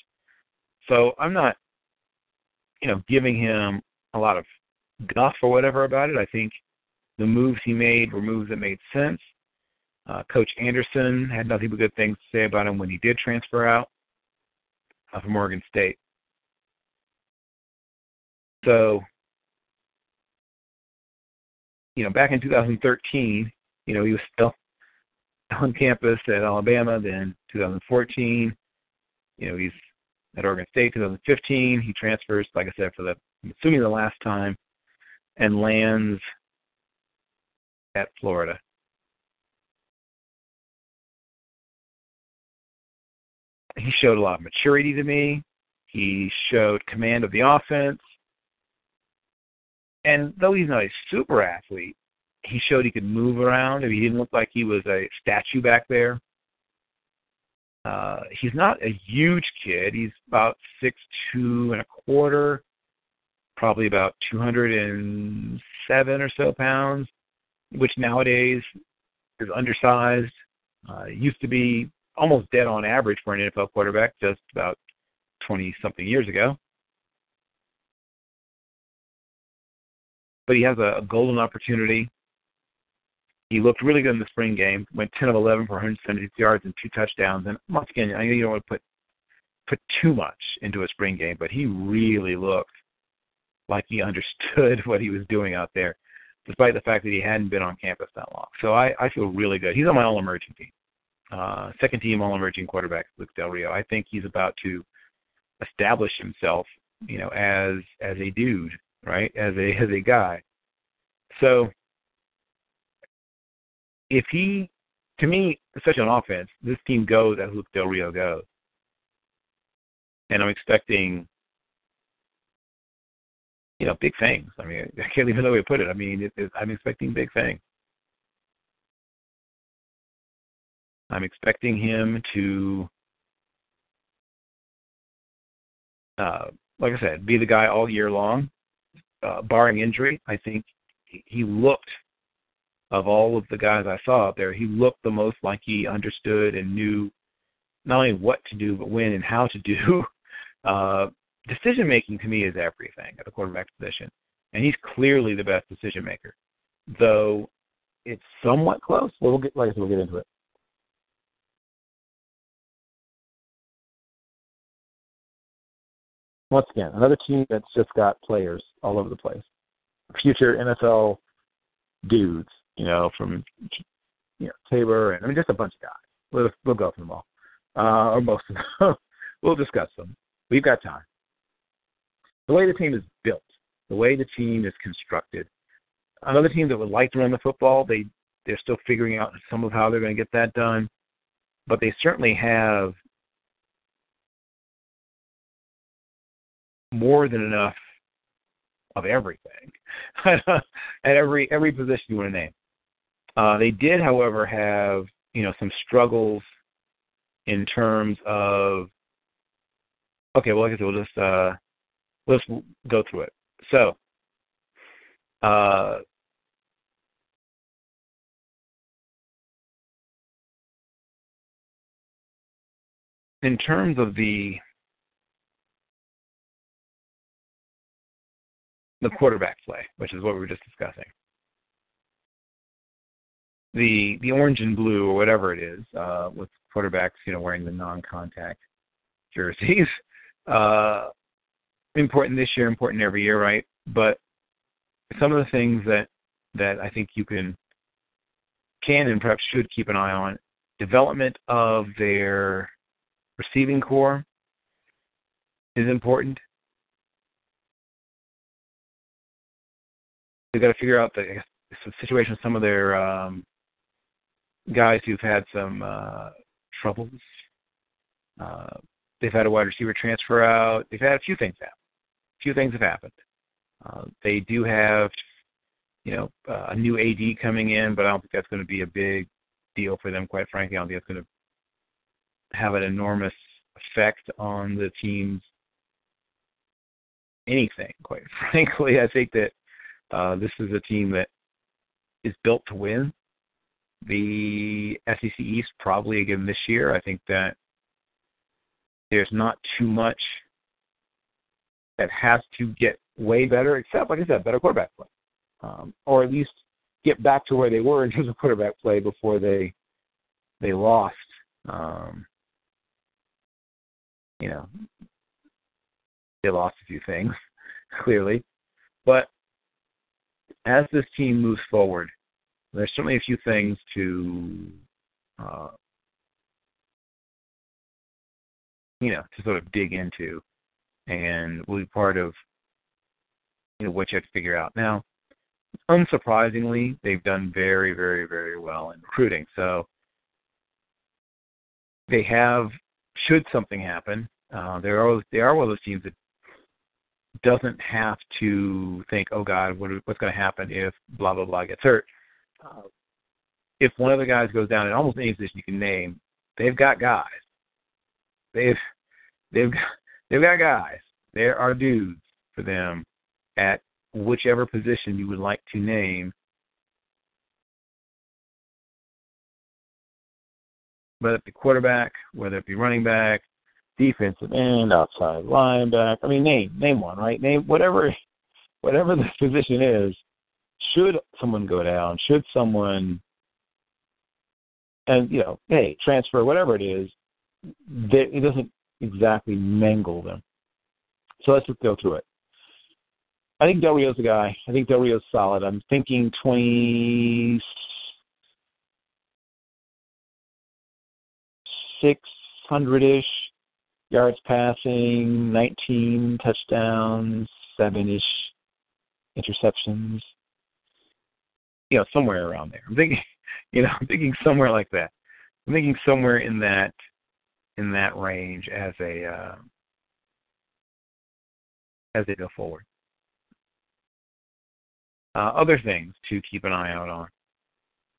So I'm not, you know, giving him a lot of guff or whatever about it. I think the moves he made were moves that made sense. Uh, Coach Anderson had nothing but good things to say about him when he did transfer out uh, from Oregon State. So, you know, back in 2013, you know, he was still on campus at Alabama. Then 2014, you know, he's at Oregon State. 2015, he transfers, like I said, for the I'm assuming the last time, and lands at Florida. He showed a lot of maturity to me. He showed command of the offense. And though he's not a super athlete, he showed he could move around. He didn't look like he was a statue back there. Uh, he's not a huge kid. He's about six two and a quarter, probably about two hundred and seven or so pounds which nowadays is undersized. Uh, used to be almost dead on average for an NFL quarterback just about 20 something years ago. But he has a, a golden opportunity. He looked really good in the spring game. Went 10 of 11 for 176 yards and two touchdowns. And once again, I know you don't want to put put too much into a spring game, but he really looked like he understood what he was doing out there despite the fact that he hadn't been on campus that long. So I, I feel really good. He's on my all emerging team. Uh, second team all emerging quarterback, Luke Del Rio. I think he's about to establish himself, you know, as as a dude, right? As a as a guy. So if he to me, such an offense, this team goes as Luke Del Rio goes. And I'm expecting you know, big things. I mean, I can't even know where to put it. I mean, it, it, I'm expecting big things. I'm expecting him to, uh, like I said, be the guy all year long, uh, barring injury. I think he looked, of all of the guys I saw out there, he looked the most like he understood and knew not only what to do, but when and how to do. Uh, decision making to me is everything at the quarterback position, and he's clearly the best decision maker. Though it's somewhat close. we'll get like we'll get into it. Once again, another team that's just got players all over the place, future NFL dudes, you know, from you know Tabor and I mean just a bunch of guys. We'll we'll go through them all, uh, or most of them. we'll discuss them. We've got time the way the team is built, the way the team is constructed, another team that would like to run the football. They they're still figuring out some of how they're going to get that done, but they certainly have more than enough of everything at every every position you want to name. Uh, they did, however, have you know some struggles in terms of okay. Well, I guess we'll just uh, let's go through it. So. Uh, in terms of the the quarterback play, which is what we were just discussing. The the orange and blue or whatever it is, uh, with quarterbacks, you know, wearing the non-contact jerseys. Uh, important this year, important every year, right? But some of the things that that I think you can can and perhaps should keep an eye on development of their receiving core is important. They've got to figure out the, situation with some of their um, guys who've had some uh, troubles. Uh, they've had a wide receiver transfer out. They've had a few things happen. Few things have happened. Uh, they do have, you know, uh, a new AD coming in, but I don't think that's going to be a big deal for them. Quite frankly, I don't think it's going to have an enormous effect on the team's anything. Quite frankly, I think that uh, this is a team that is built to win. The SEC East probably again this year. I think that there's not too much that has to get way better, except like I said, better quarterback play, um, or at least get back to where they were in terms of quarterback play before they they lost. Um, you know, they lost a few things clearly, but as this team moves forward, there's certainly a few things to, uh, you know, to sort of dig into, and will be part of, you know, what you have to figure out. Now, unsurprisingly, they've done very, very, very well in recruiting. So they have, should something happen, uh, they are they are one of those teams that doesn't have to think, oh God, what, what's going to happen if blah blah blah gets hurt. Uh, if one of the guys goes down in almost any position you can name, they've got guys. They've they've got, they've got guys. There are dudes for them at whichever position you would like to name. Whether it be quarterback, whether it be running back, defensive end, outside linebacker. I mean, name name one, right? Name whatever whatever the position is. Should someone go down? Should someone and you know, hey, transfer, whatever it is, it doesn't exactly mangle them. So let's just go through it. I think Del Rio's a guy. I think Del Rio's solid. I'm thinking twenty six hundred ish yards passing, 19 touchdowns, seven ish interceptions. You know, somewhere around there. I'm thinking, you know, I'm thinking somewhere like that. I'm thinking somewhere in that in that range as a uh, as they go forward. Uh, other things to keep an eye out on.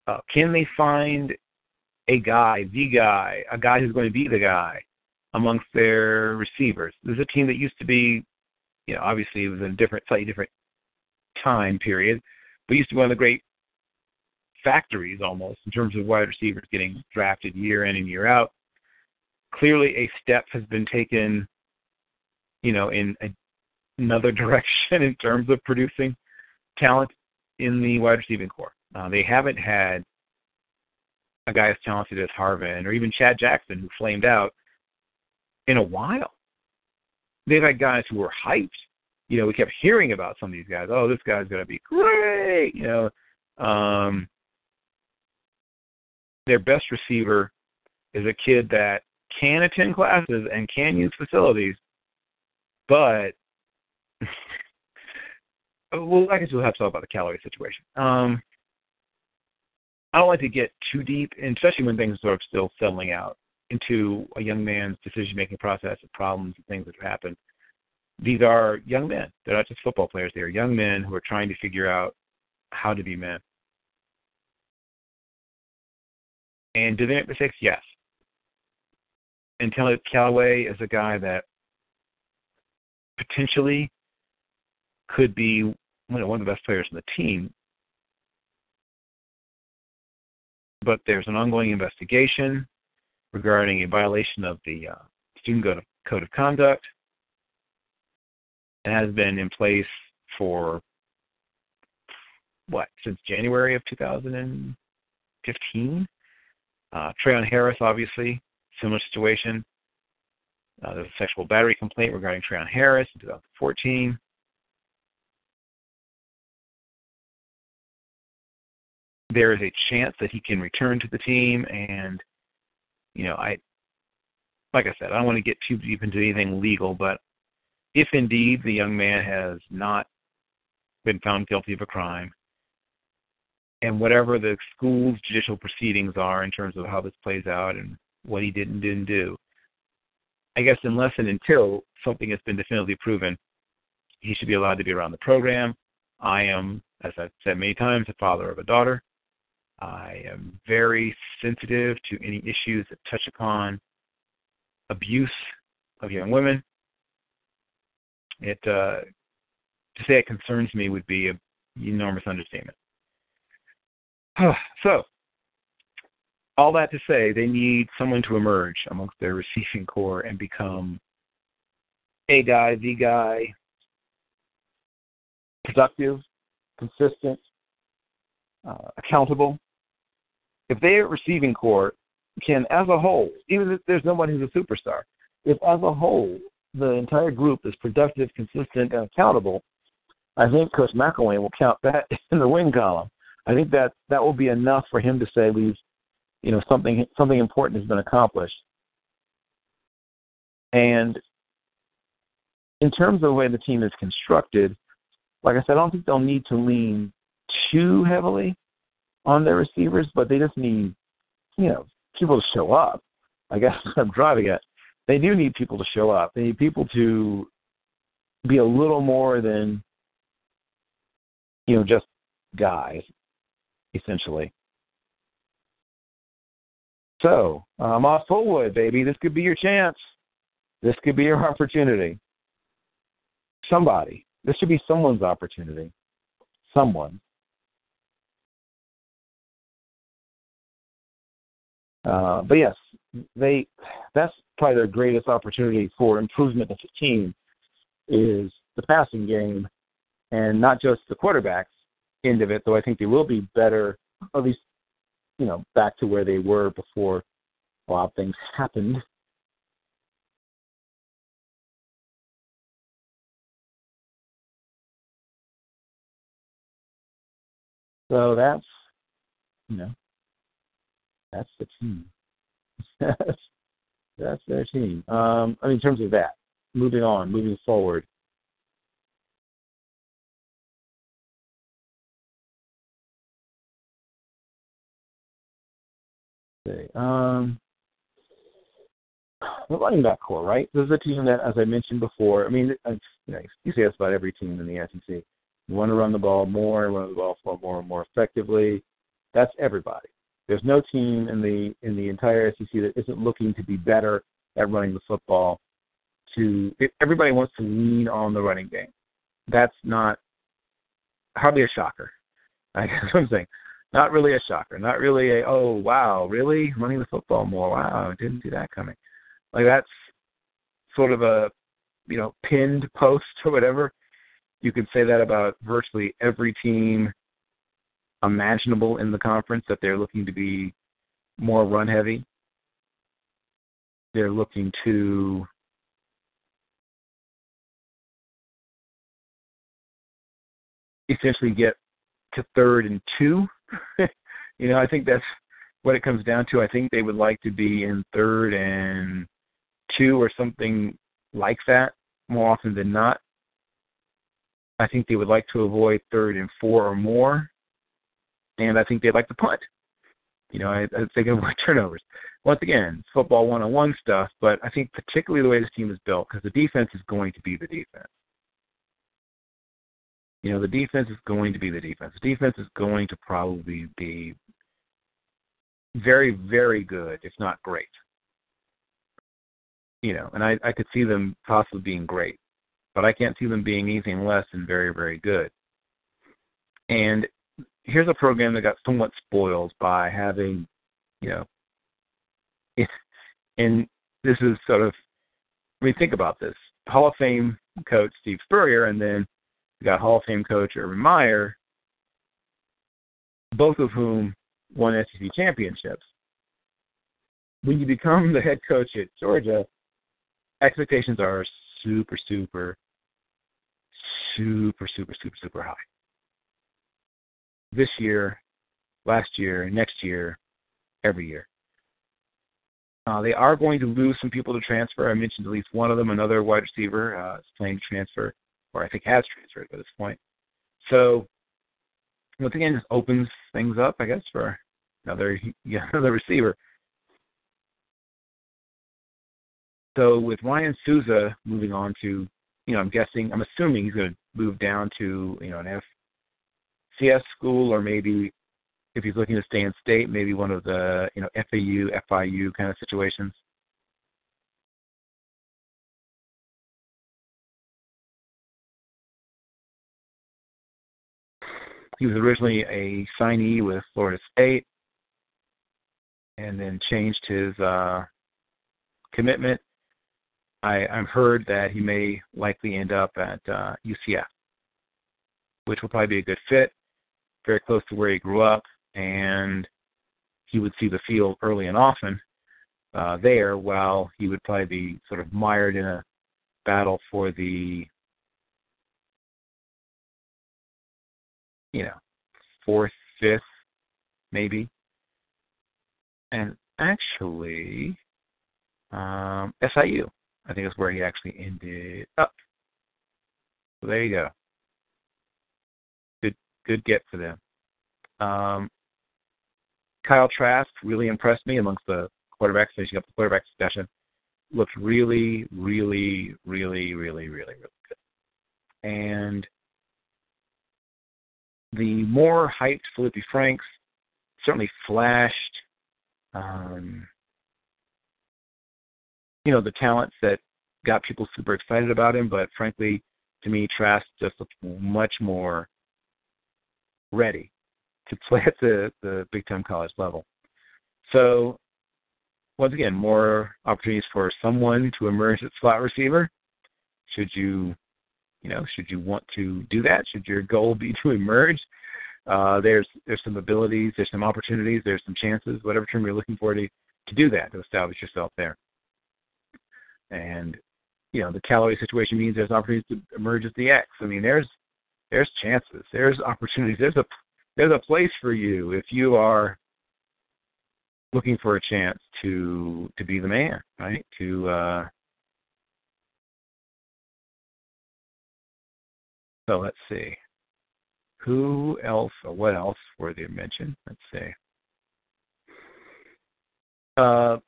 Uh, can they find a guy, the guy, a guy who's going to be the guy amongst their receivers. There's a team that used to be, you know, obviously it was in a different, slightly different time period, but used to be one of the great factories almost in terms of wide receivers getting drafted year in and year out. Clearly, a step has been taken, you know, in a, another direction in terms of producing talent in the wide receiving corps. Uh, they haven't had a guy as talented as Harvin or even Chad Jackson, who flamed out in a while. They've had guys who were hyped. You know, we kept hearing about some of these guys. Oh, this guy's going to be great. You know, um, their best receiver is a kid that can attend classes and can use facilities, but well, I guess we'll have to talk about the Callaway situation. Um, I don't like to get too deep, and especially when things are still settling out into a young man's decision-making process and problems and things that have happened. These are young men. They're not just football players. They are young men who are trying to figure out how to be men. And do they make mistakes? Yes. And Kelly Callaway is a guy that potentially could be one of the best players in the team. But there's an ongoing investigation regarding a violation of the uh, student code of conduct. It has been in place for what since January of 2015. Uh, Treon Harris, obviously, similar situation. Uh, there's a sexual battery complaint regarding Treon Harris in 2014. There is a chance that he can return to the team, and you know, I, like I said, I don't want to get too deep into anything legal, but if indeed the young man has not been found guilty of a crime, and whatever the school's judicial proceedings are in terms of how this plays out and what he did and didn't do, I guess unless and until something has been definitively proven, he should be allowed to be around the program. I am, as I've said many times, a father of a daughter. I am very sensitive to any issues that touch upon abuse of young women. It uh, to say it concerns me would be an enormous understatement. so, all that to say, they need someone to emerge amongst their receiving core and become a guy, the guy, productive, consistent, uh, accountable. If their receiving core can, as a whole, even if there's no one who's a superstar, if as a whole the entire group is productive, consistent, and accountable, I think Coach McElwain will count that in the win column. I think that that will be enough for him to say we've, you know, something something important has been accomplished. And in terms of the way the team is constructed, like I said, I don't think they'll need to lean too heavily on their receivers, but they just need, you know, people to show up. I guess I'm driving at. They do need people to show up. They need people to be a little more than, you know, just guys essentially. So, um, off Fulwood, baby. This could be your chance. This could be your opportunity. Somebody. This should be someone's opportunity. Someone. Uh, but yes, they that's probably their greatest opportunity for improvement as a team is the passing game and not just the quarterbacks, end of it, though I think they will be better, at least, you know, back to where they were before a lot of things happened. So that's, you know, that's the team. that's, that's their team. Um, I mean, in terms of that, moving on, moving forward, see. Um, the running back corps, right? This is a team that, as I mentioned before, I mean, you know, you say this about every team in the SEC. You want to run the ball more, run the ball more and more effectively. That's everybody. There's no team in the in the entire SEC that isn't looking to be better at running the football. To everybody wants to lean on the running game. That's not hardly a shocker. I guess what I'm saying not really a shocker. Not really a oh wow, really running the football more. Wow, didn't see that coming. Like that's sort of a you know pinned post or whatever. You could say that about virtually every team imaginable in the conference that they're looking to be more run heavy. They're looking to essentially get to third and two you know, I think that's what it comes down to. I think they would like to be in third and two or something like that more often than not. I think they would like to avoid third and four or more, and I think they'd like to punt. You know, I, I think avoid turnovers. Once again, football one-on-one stuff, but I think particularly the way this team is built, because the defense is going to be the defense. You know, the defense is going to be the defense. The defense is going to probably be very, very good, if not great. You know, and I, I could see them possibly being great, but I can't see them being anything less than very, very good. And here's a program that got somewhat spoiled by having, you know, it, and this is sort of, I mean, think about this. Hall of Fame coach Steve Spurrier, and then you got Hall of Fame coach Urban Meyer, both of whom won SEC championships. When you become the head coach at Georgia, expectations are super, super, super, super, super, super high. This year, last year, next year, every year. Uh, they are going to lose some people to transfer. I mentioned at least one of them, another wide receiver, uh, is planning to transfer, or I think has transferred by this point. So, once again, just opens things up, I guess, for another another receiver. So with Ryan Sousa moving on to, you know, I'm guessing, I'm assuming he's going to move down to, you know, an FCS school or maybe if he's looking to stay in state, maybe one of the, you know, FAU, FIU kind of situations. He was originally a signee with Florida State and then changed his uh, commitment. I, I've heard that he may likely end up at uh, UCF, which will probably be a good fit, very close to where he grew up, and he would see the field early and often uh, there, while he would probably be sort of mired in a battle for the, you know, fourth, fifth, maybe. And actually, um, SIU I think is where he actually ended up. So there you go. Good, good get for them. Um, Kyle Trask really impressed me amongst the quarterbacks, finishing up the quarterback discussion. Looked really, really, really, really, really, really good. And the more hyped Feleipe Franks certainly flashed um, you know the talents that got people super excited about him, but frankly, to me, Trask just looked much more ready to play at the the big time college level. So once again, more opportunities for someone to emerge at slot receiver. Should you, you know, should you want to do that? Should your goal be to emerge? Uh, there's there's some abilities, there's some opportunities, there's some chances, whatever term you're looking for to to do that to establish yourself there. And you know, the Callaway situation means there's opportunities to emerge as the X. I mean, there's there's chances, there's opportunities, there's a there's a place for you if you are looking for a chance to to be the man, right? To uh so let's see. Who else or what else worthy of mention? Let's see. Uh,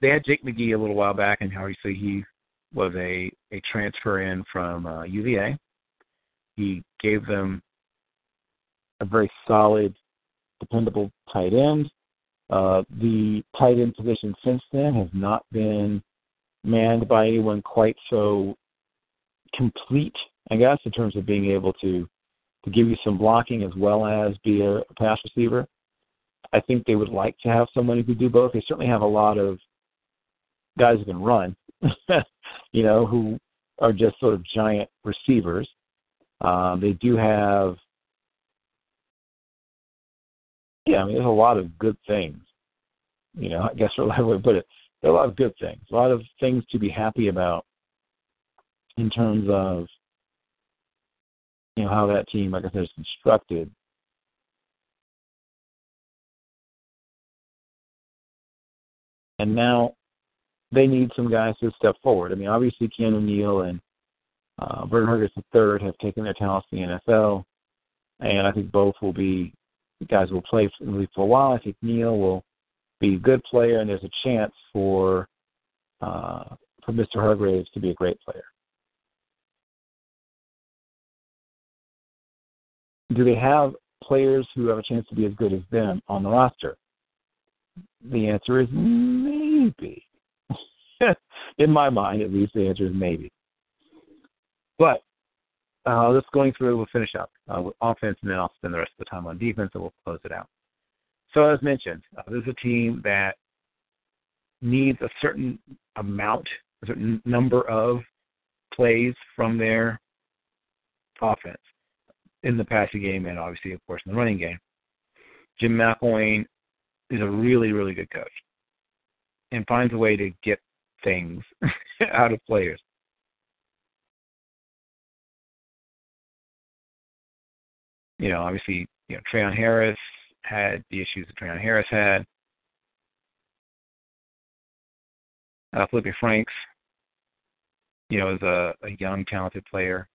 they had Jake McGee a little while back, and obviously he was a a transfer in from uh, UVA. He gave them a very solid, dependable tight end. Uh, the tight end position since then has not been manned by anyone quite so complete, I guess, in terms of being able to to give you some blocking as well as be a, a pass receiver. I think they would like to have someone who could do both. They certainly have a lot of guys who can run, you know, who are just sort of giant receivers. Um, they do have, yeah, I mean, there's a lot of good things. You know, I guess for a way to put it, there are a lot of good things, a lot of things to be happy about in terms of, you know, how that team, like I said, is constructed. And now they need some guys to step forward. I mean, obviously Keanu Neal and Uh, Vernon Hargreaves III have taken their talents to the NFL, and I think both will be guys will play for, for a while. I think Neal will be a good player, and there's a chance for uh, for Mr. Hargreaves to be a great player. Do they have players who have a chance to be as good as them on the roster? The answer is maybe. In my mind, at least, the answer is maybe. But uh, going through. We'll finish up uh, with offense, and then I'll spend the rest of the time on defense, and we'll close it out. So, as mentioned, uh, this is a team that needs a certain amount, a certain number of plays from their offense in the passing game, and obviously, of course, in the running game. Jim McElwain is a really, really good coach and finds a way to get things out of players. You know, obviously, you know, Treon Harris had the issues that Treon Harris had. Uh, Feleipe Franks, you know, is a, a young, talented player.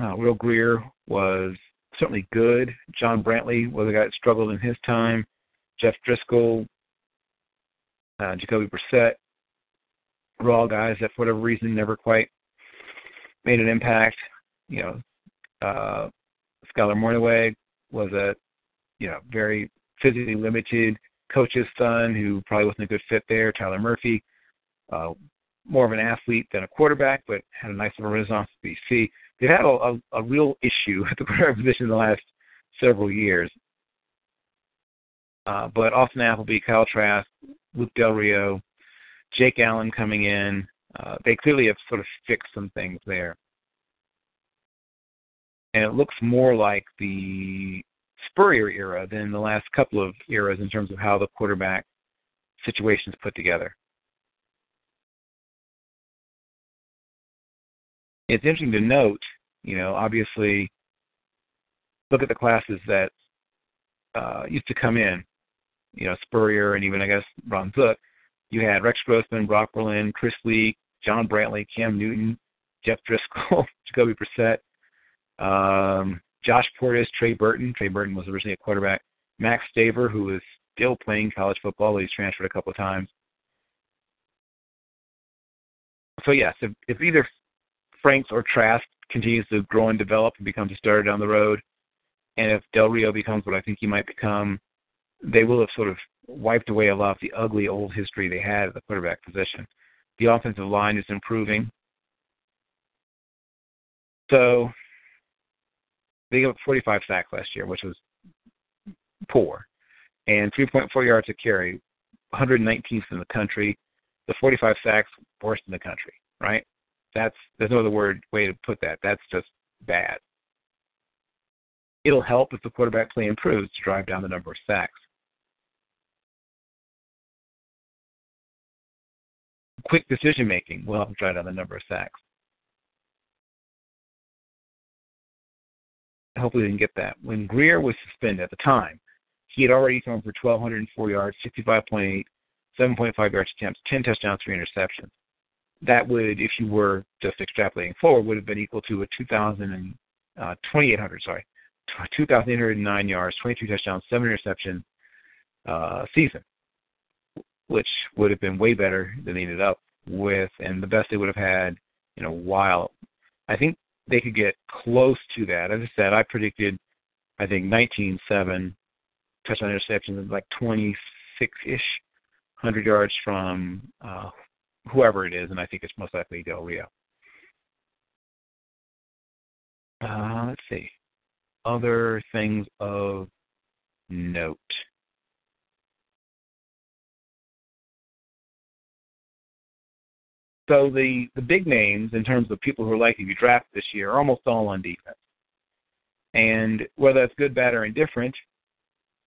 Uh, Will Grier was certainly good. John Brantley was a guy that struggled in his time. Jeff Driskel, uh, Jacoby Brissett were all guys that, for whatever reason, never quite made an impact. You know, uh, Skyler Mornhinweg was a you know very physically limited coach's son who probably wasn't a good fit there. Tyler Murphy, uh, more of an athlete than a quarterback, but had a nice little renaissance at BC they've had a, a, a real issue at the quarterback position in the last several years. Uh, but Austin Appleby, Kyle Trask, Luke Del Rio, Jake Allen coming in, uh, they clearly have sort of fixed some things there. And it looks more like the Spurrier era than the last couple of eras in terms of how the quarterback situation is put together. It's interesting to note, you know, obviously, look at the classes that uh, used to come in, you know, Spurrier and even I guess Ron Zook. You had Rex Grossman, Brock Berlin, Chris Leak, John Brantley, Cam Newton, Jeff Driskel, Jacoby Brissett, um, Josh Portis, Trey Burton. Trey Burton was originally a quarterback. Max Staver, who is still playing college football, he's transferred a couple of times. So yes, if, if either Franks or Trask continues to grow and develop and becomes a starter down the road, and if Del Rio becomes what I think he might become, they will have sort of wiped away a lot of the ugly old history they had at the quarterback position. The offensive line is improving. So they gave up 45 sacks last year, which was poor, and 3.4 yards a carry, 119th in the country. The 45 sacks, worst in the country, right? That's there's no other word way to put that. That's just bad. It'll help if the quarterback play improves to drive down the number of sacks. Quick decision making will help drive down the number of sacks. Hopefully, they can get that. When Grier was suspended at the time, he had already thrown for 1,204 yards, 65.8, 7.5 yards attempts, 10 touchdowns, 3 interceptions that would, if you were just extrapolating forward, would have been equal to a 2,000 and uh, 2,800, sorry, 2,809 yards, 22 touchdowns, seven interceptions uh, season, which would have been way better than they ended up with, and the best they would have had in a while. I think they could get close to that. As I said, I predicted, I think 19-7 touchdown interceptions, like 26-ish, 100 yards from uh, whoever it is, and I think it's most likely Del Rio. Uh, let's see. Other things of note. So the, the big names in terms of people who are likely to be drafted this year are almost all on defense. And whether that's good, bad, or indifferent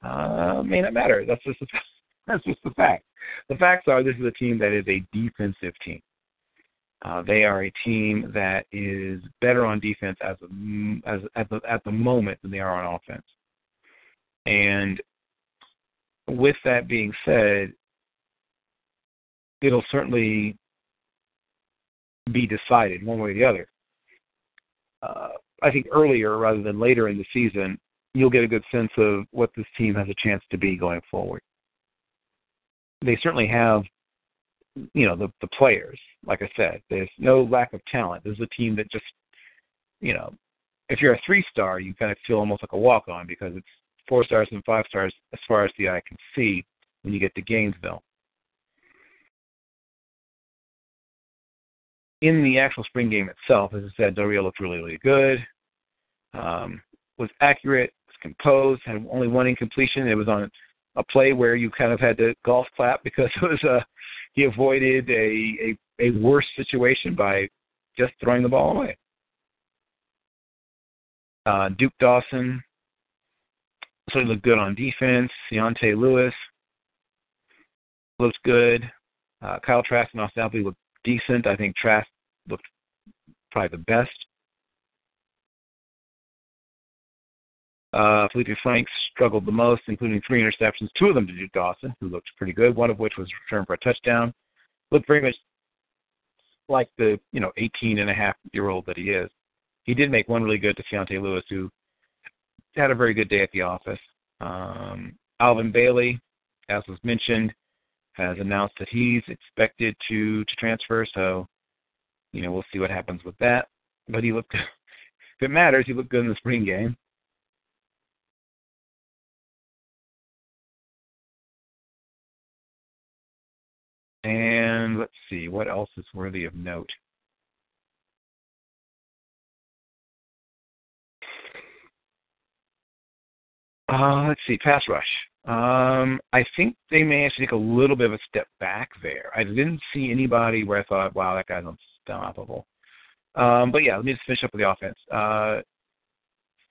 uh, may not matter. That's just that's just the fact. The facts are this is a team that is a defensive team. Uh, they are a team that is better on defense as, a, as at the at the moment than they are on offense. And with that being said, it'll certainly be decided one way or the other. Uh, I think earlier rather than later in the season, you'll get a good sense of what this team has a chance to be going forward. They certainly have, you know, the the players. Like I said, there's no lack of talent. This is a team that just, you know, if you're a three star, you kind of feel almost like a walk on because it's four stars and five stars as far as the eye can see when you get to Gainesville. In the actual spring game itself, as I said, Del looked really, really good. Um, was accurate, was composed, had only one incompletion. It was on a play where you kind of had to golf clap because it was a uh, he avoided a, a a worse situation by just throwing the ball away. Uh, Duke Dawson so he looked good on defense. Deontay Lewis looks good. Uh, Kyle Trask and Austin Appleby looked decent. I think Trask looked probably the best. Uh, Feleipe Franks struggled the most, including three interceptions, two of them to Duke Dawson, who looked pretty good, one of which was returned for a touchdown. Looked very much like the, you know, 18 and a half year old that he is. He did make one really good to Keontae Lewis, who had a very good day at the office. Um, Alvin Bailey, as was mentioned, has announced that he's expected to to transfer. So, you know, we'll see what happens with that. But he looked, if it matters, he looked good in the spring game. And let's see, what else is worthy of note? Uh, let's see, pass rush. Um, I think they may actually take a little bit of a step back there. I didn't see anybody where I thought, wow, that guy's unstoppable. Um, but yeah, let me just finish up with the offense. Uh,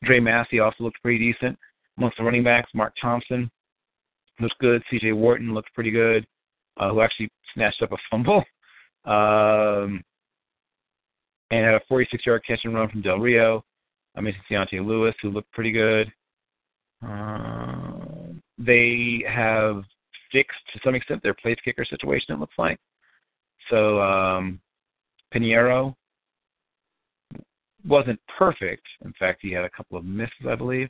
Dre Massey also looked pretty decent. Amongst the running backs, Mark Thompson looked good. C.J. Worton looked pretty good, uh, who actually snatched up a fumble. Um, and had a 46-yard catch and run from Del Rio. I mentioned Deontay Lewis, who looked pretty good. Uh, they have fixed to some extent their place kicker situation. It looks like so. Um, Piñeiro wasn't perfect. In fact, he had a couple of misses, I believe,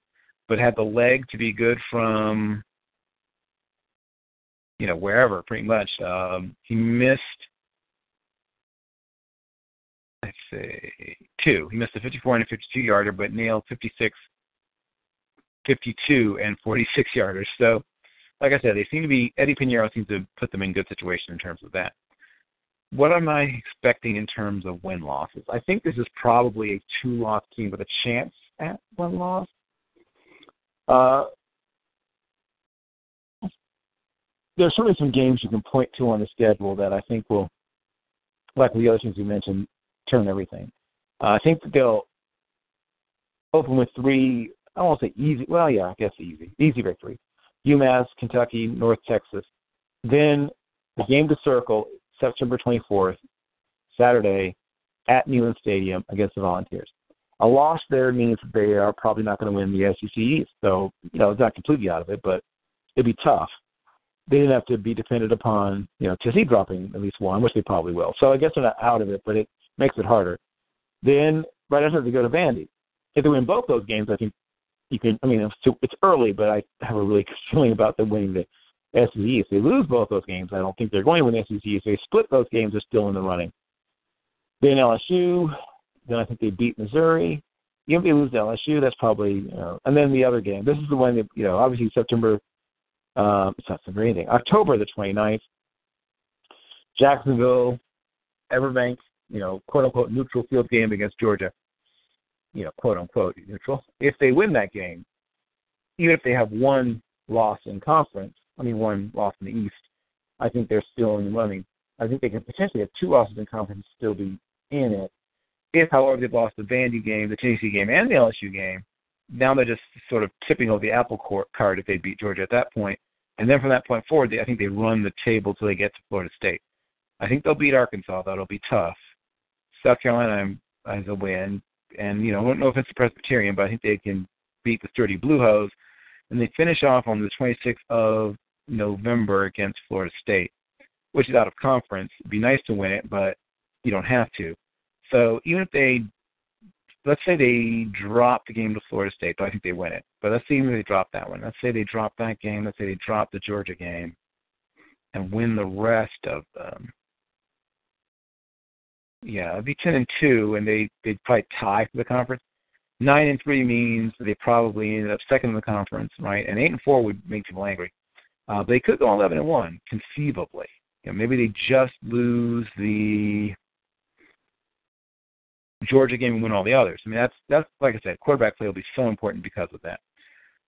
but had the leg to be good from you know wherever, pretty much. Um, he missed. Let's say two. He missed a 54 and a 52 yarder, but nailed 56 52 and 46 yarders. So, like I said, they seem to be Eddy Piñeiro seems to put them in good situation in terms of that. What am I expecting in terms of win losses? I think this is probably a two loss team with a chance at one loss. Uh, there's certainly some games you can point to on the schedule that I think will, like the other things you mentioned, turn everything. Uh, I think that they'll open with three I won't say easy. Well, yeah, I guess easy. Easy victory. UMass, Kentucky, North Texas. Then the game to circle September 24th, Saturday, at Neyland Stadium against the Volunteers. A loss there means they are probably not going to win the SEC East. So, you know, it's not completely out of it, but it'd be tough. They didn't have to be dependent upon, you know, Tennessee dropping at least one, which they probably will. So I guess they're not out of it, but it makes it harder. Then right after they go to Vandy. If they win both those games, I think you can. I mean, it's, it's early, but I have a really good feeling about them winning the SEC. If they lose both those games, I don't think they're going to win the SEC. If they split those games, they're still in the running. Then LSU. Then I think they beat Missouri. Even if they lose to LSU, that's probably you know. And then the other game. This is the one that you know. Obviously September. Um, it's not anything. October the 29th. Jacksonville, Everbank, you know, quote unquote neutral field game against Georgia you know, quote unquote neutral. If they win that game, even if they have one loss in conference, I mean one loss in the East, I think they're still in the running. I think they can potentially have two losses in conference and still be in it. If, however, they've lost the Vandy game, the Tennessee game, and the LSU game, now they're just sort of tipping over the apple cart if they beat Georgia at that point. And then from that point forward, they, I think they run the table till they get to Florida State. I think they'll beat Arkansas. That'll be tough. South Carolina has a win and you know, I don't know if it's a Presbyterian, but I think they can beat the sturdy Blue Hose. And they finish off on the 26th of November against Florida State, which is out of conference. It'd be nice to win it, but you don't have to. So even if they, let's say they drop the game to Florida State, but I think they win it. But let's if they drop that one. Let's say they drop that game. Let's say they drop the Georgia game, and win the rest of them. Yeah, it'd be ten and two, and they they'd probably tie for the conference. Nine and three means they probably ended up second in the conference, right? And eight and four would make people angry. Uh, they could go eleven and one, conceivably. You know, maybe they just lose the Georgia game and win all the others. I mean, that's that's like I said, quarterback play will be so important because of that.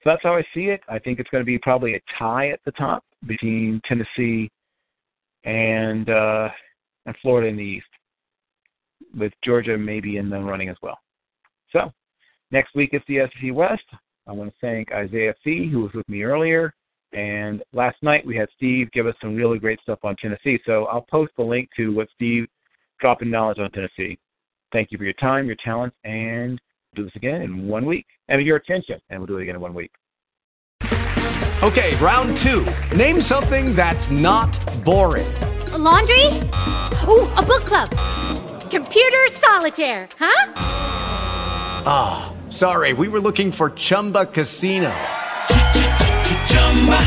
So that's how I see it. I think it's going to be probably a tie at the top between Tennessee and uh, and Florida in the East, with Georgia maybe in the running as well. So next week it's the SEC West. I want to thank Isaiah Fee, who was with me earlier. And last night we had Steve give us some really great stuff on Tennessee. So I'll post the link to what Steve dropped in knowledge on Tennessee. Thank you for your time, your talents, and do this again in one week. And your attention, and we'll do it again in one week. Okay, round two. Name something that's not boring. A laundry? Ooh, a book club. Computer solitaire, huh? Ah, oh, sorry, we were looking for Chumba Casino.